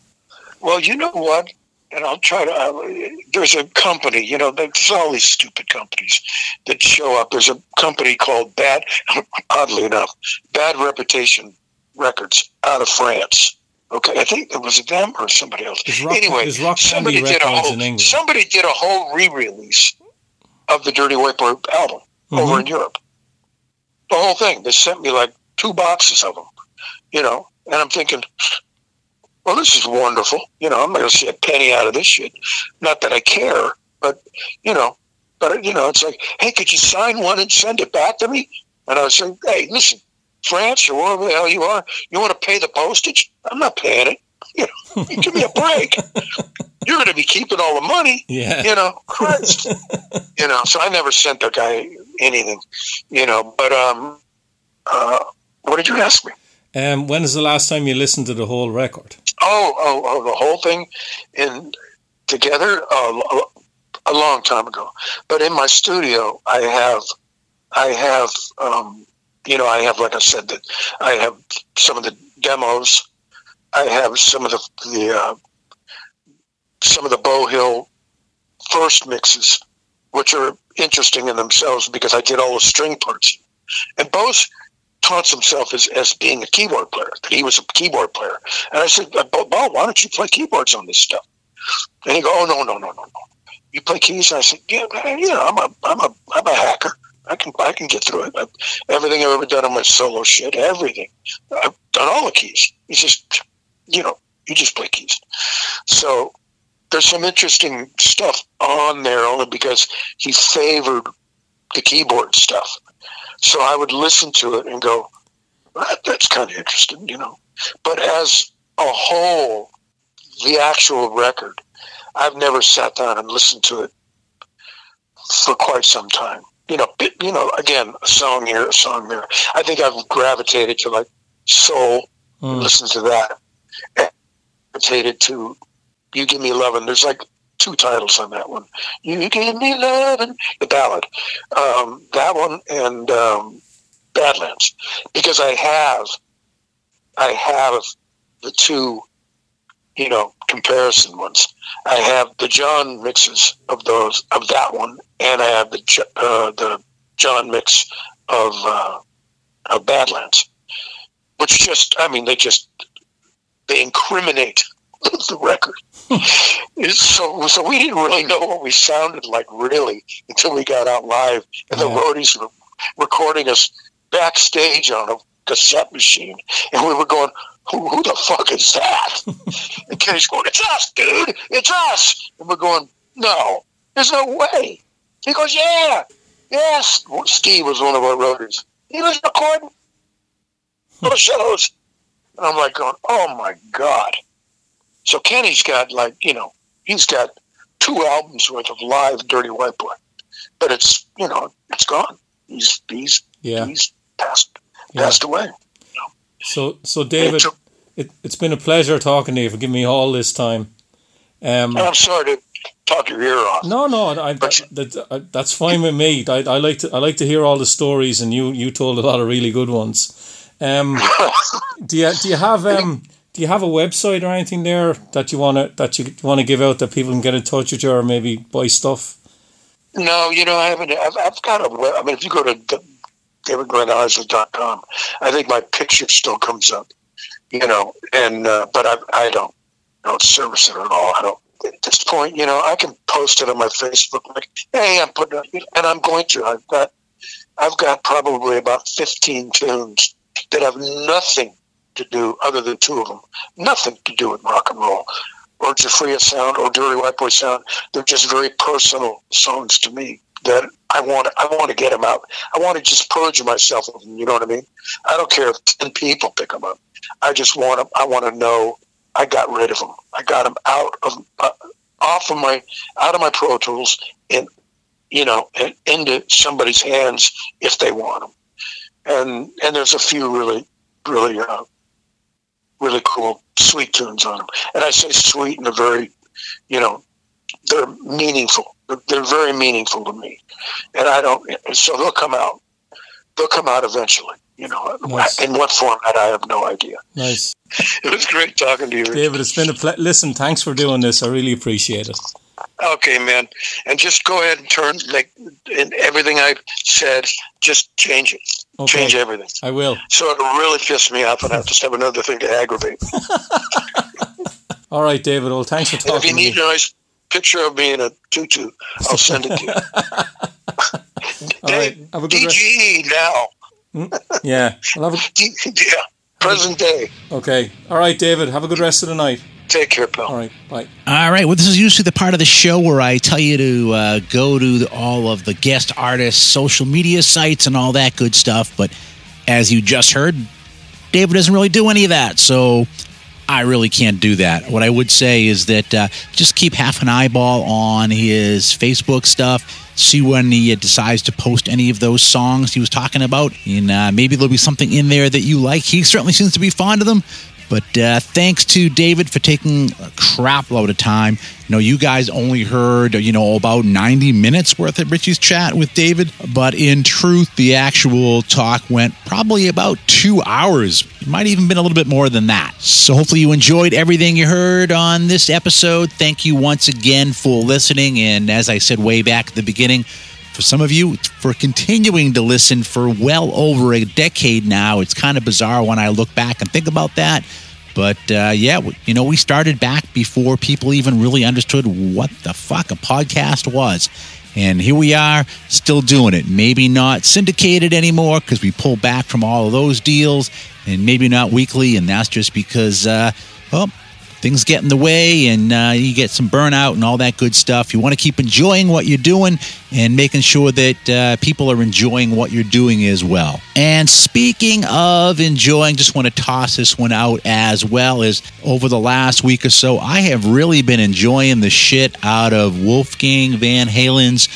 Speaker 4: Well, you know what? And I'll try to. Uh, there's a company, you know, there's all these stupid companies that show up. There's a company called Bad, oddly enough, Bad Reputation Records out of France. Okay, I think it was them or somebody else.
Speaker 3: Rock-
Speaker 4: anyway, somebody did a whole somebody did a whole re-release of the Dirty White Boy album over
Speaker 3: Mhm.
Speaker 4: in Europe. The whole thing. They sent me like two boxes of them, you know, and I'm thinking, well, this is wonderful. You know, I'm not going to see a penny out of this shit. Not that I care, but you know, but you know, it's like, hey, could you sign one and send it back to me? And I was saying, hey, listen, France or wherever the hell you are, you want to pay the postage? I'm not paying it. You know, give me a break. You're going to be keeping all the money
Speaker 3: Yeah.
Speaker 4: you know, Christ. you know, so I never sent the guy anything, you know, but, um, uh, what did you ask me?
Speaker 3: Um, when is the last time you listened to the whole record?
Speaker 4: Oh, oh, oh, the whole thing in together uh, a long time ago. But in my studio, I have, I have, um, you know, I have, like I said, that I have some of the demos. I have some of the, the uh, some of the Beau Hill first mixes, which are interesting in themselves because I did all the string parts. And Bose taunts himself as, as being a keyboard player, that he was a keyboard player. And I said, Beau, Beau, why don't you play keyboards on this stuff? And he go, oh, no, no, no, no, no. You play keys? And I said, yeah, know, I'm a, I'm a, I'm a hacker. I can, I can get through it. I've, everything I've ever done on my solo shit, everything. I've done all the keys. He says, you know, you just play keys. So there's some interesting stuff on there only because he favored the keyboard stuff. So I would listen to it and go, that, that's kind of interesting, you know. But as a whole, the actual record, I've never sat down and listened to it for quite some time. You know, you know, again, a song here, a song there. I think I've gravitated to like soul,
Speaker 3: Mm.
Speaker 4: listen to that. And gravitated to "You Give Me Love," and there's like two titles on that one. You give me love and the ballad, um, that one and um, Badlands, because I have, I have the two, you know, comparison ones. I have the John mixes of those of that one, and I have the uh, the John mix of uh, of Badlands, which just, I mean, they just they incriminate the record. so, so we didn't really know what we sounded like really until we got out live, and the roadies were recording us backstage on a cassette machine, and we were going, "Who, who the fuck is that?" and Keni's going, "It's us, dude. It's us." And we're going, "No, there's no way." He goes, "Yeah, yes." Steve was one of our roadies. He was recording those shows, and I'm like, going, "Oh my god." So Keni's got like, you know, he's got two albums worth of live Dirty White Boy, but it's, you know, it's gone. He's, he's, yeah. he's passed, yeah. passed away.
Speaker 3: So, so David, it, has been a pleasure talking to you for giving me all this time.
Speaker 4: Um, I'm sorry to talk your ear off.
Speaker 3: No, no, I, that, that, uh, that's fine with me. I, I, like to I like to hear all the stories, and you you told a lot of really good ones. Um, do you do you have um, do you have a website or anything there that you want to that you want to give out that people can get in touch with you or maybe buy stuff?
Speaker 4: No, you know I haven't. I've, I've got a. I mean, if you go to davidglennisler.com, I think my picture still comes up. You know, and uh, but I I don't don't service it at all. I don't. At this point, you know, I can post it on my Facebook like, "Hey, I'm putting," it, and I'm going to. I've got I've got probably about fifteen tunes that have nothing to do other than two of them. Nothing to do with rock and roll or Giuffria sound or Dirty White Boy sound. They're just very personal songs to me that I want. I want to get them out. I want to just purge myself of them. You know what I mean? I don't care if ten people pick them up. I just want them. I want to know I got rid of them. I got them out of uh, off of my out of my Pro Tools and you know and into somebody's hands if they want them. And and there's a few really really uh, really cool sweet tunes on them. And I say sweet in a very, you know, they're meaningful. They're very meaningful to me. And I don't, so they'll come out. They'll come out eventually. You know, nice. in what format, I have no idea.
Speaker 3: Nice.
Speaker 4: It was great talking to you,
Speaker 3: David. It's been a ple- listen. Thanks for doing this. I really appreciate it.
Speaker 4: Okay, man. And just go ahead and turn like in everything I said. Just change it. Okay. Change everything.
Speaker 3: I will.
Speaker 4: So it'll really piss me off, and I just have another thing to aggravate.
Speaker 3: All right, David. Well, thanks for talking.
Speaker 4: And if you need a nice picture of me in a tutu, I'll send it to you.
Speaker 3: All right. Have a good
Speaker 4: DGE now.
Speaker 3: Hmm? Yeah.
Speaker 4: I'll have a... yeah. Present day.
Speaker 3: Okay. All right, David. Have a good rest of the night.
Speaker 4: Take care, pal.
Speaker 3: All right. Bye.
Speaker 2: All right. Well, this is usually the part of the show where I tell you to uh, go to the, all of the guest artists' social media sites and all that good stuff. But as you just heard, David doesn't really do any of that. So I really can't do that. What I would say is that uh, just keep half an eyeball on his Facebook stuff. See when he decides to post any of those songs he was talking about. And uh, maybe there'll be something in there that you like. He certainly seems to be fond of them. But uh, thanks to David for taking a crap load of time. You know, you guys only heard, you know, about 90 minutes worth of Richie's chat with David. But in truth, the actual talk went probably about two hours. It might even been a little bit more than that. So hopefully you enjoyed everything you heard on this episode. Thank you once again for listening. And as I said way back at the beginning, for some of you, for continuing to listen for well over a decade now. It's kind of bizarre when I look back and think about that. But uh, yeah, you know, we started back before people even really understood what the fuck a podcast was. And here we are, still doing it. Maybe not syndicated anymore because we pulled back from all of those deals, and maybe not weekly. And that's just because, uh, well, things get in the way and uh, you get some burnout and all that good stuff. You want to keep enjoying what you're doing and making sure that uh, people are enjoying what you're doing as well. And speaking of enjoying, just want to toss this one out as well as over the last week or so, I have really been enjoying the shit out of Wolfgang Van Halen's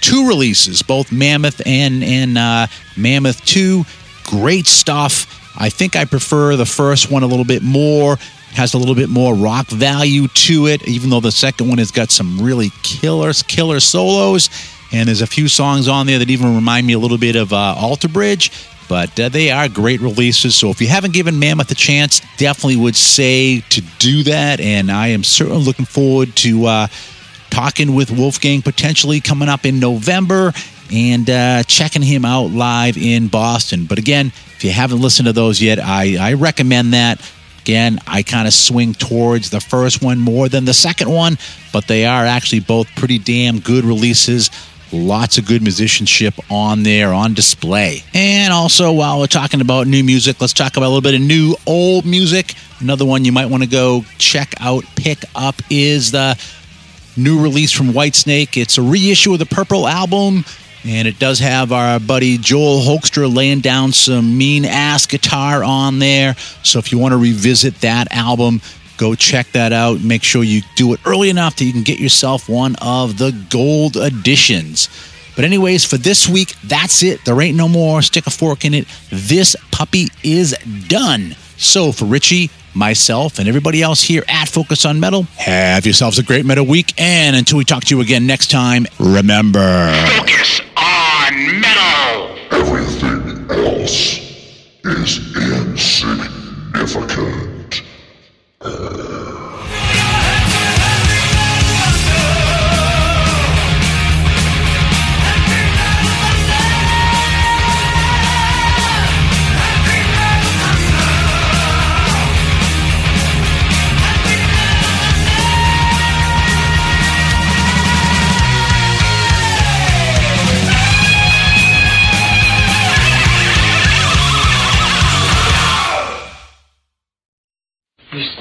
Speaker 2: two releases, both Mammoth and and uh, Mammoth Two. Great stuff. I think I prefer the first one a little bit more has a little bit more rock value to it, even though the second one has got some really killer, killer solos. And there's a few songs on there that even remind me a little bit of uh, Alter Bridge but uh, they are great releases. So if you haven't given Mammoth a chance, definitely would say to do that. And I am certainly looking forward to uh, talking with Wolfgang potentially coming up in November and uh, checking him out live in Boston. But again, if you haven't listened to those yet, I, I recommend that. Again, I kind of swing towards the first one more than the second one, but they are actually both pretty damn good releases. Lots of good musicianship on there on display. And also, while we're talking about new music, let's talk about a little bit of new old music. Another one you might want to go check out, pick up is the new release from Whitesnake. It's a reissue of the Purple album. And it does have our buddy Joel Hoekstra laying down some mean ass guitar on there. So if you want to revisit that album, Go check that out. Make sure you do it early enough that you can get yourself one of the gold editions. But, anyways, for this week, that's it. There ain't no more. Stick a fork in it. This puppy is done. So, for Richie, myself, and everybody else here at Focus on Metal, have yourselves a great metal week. And until we talk to you again next time, remember
Speaker 6: Focus on Metal.
Speaker 7: Everything else is insignificant.
Speaker 8: You're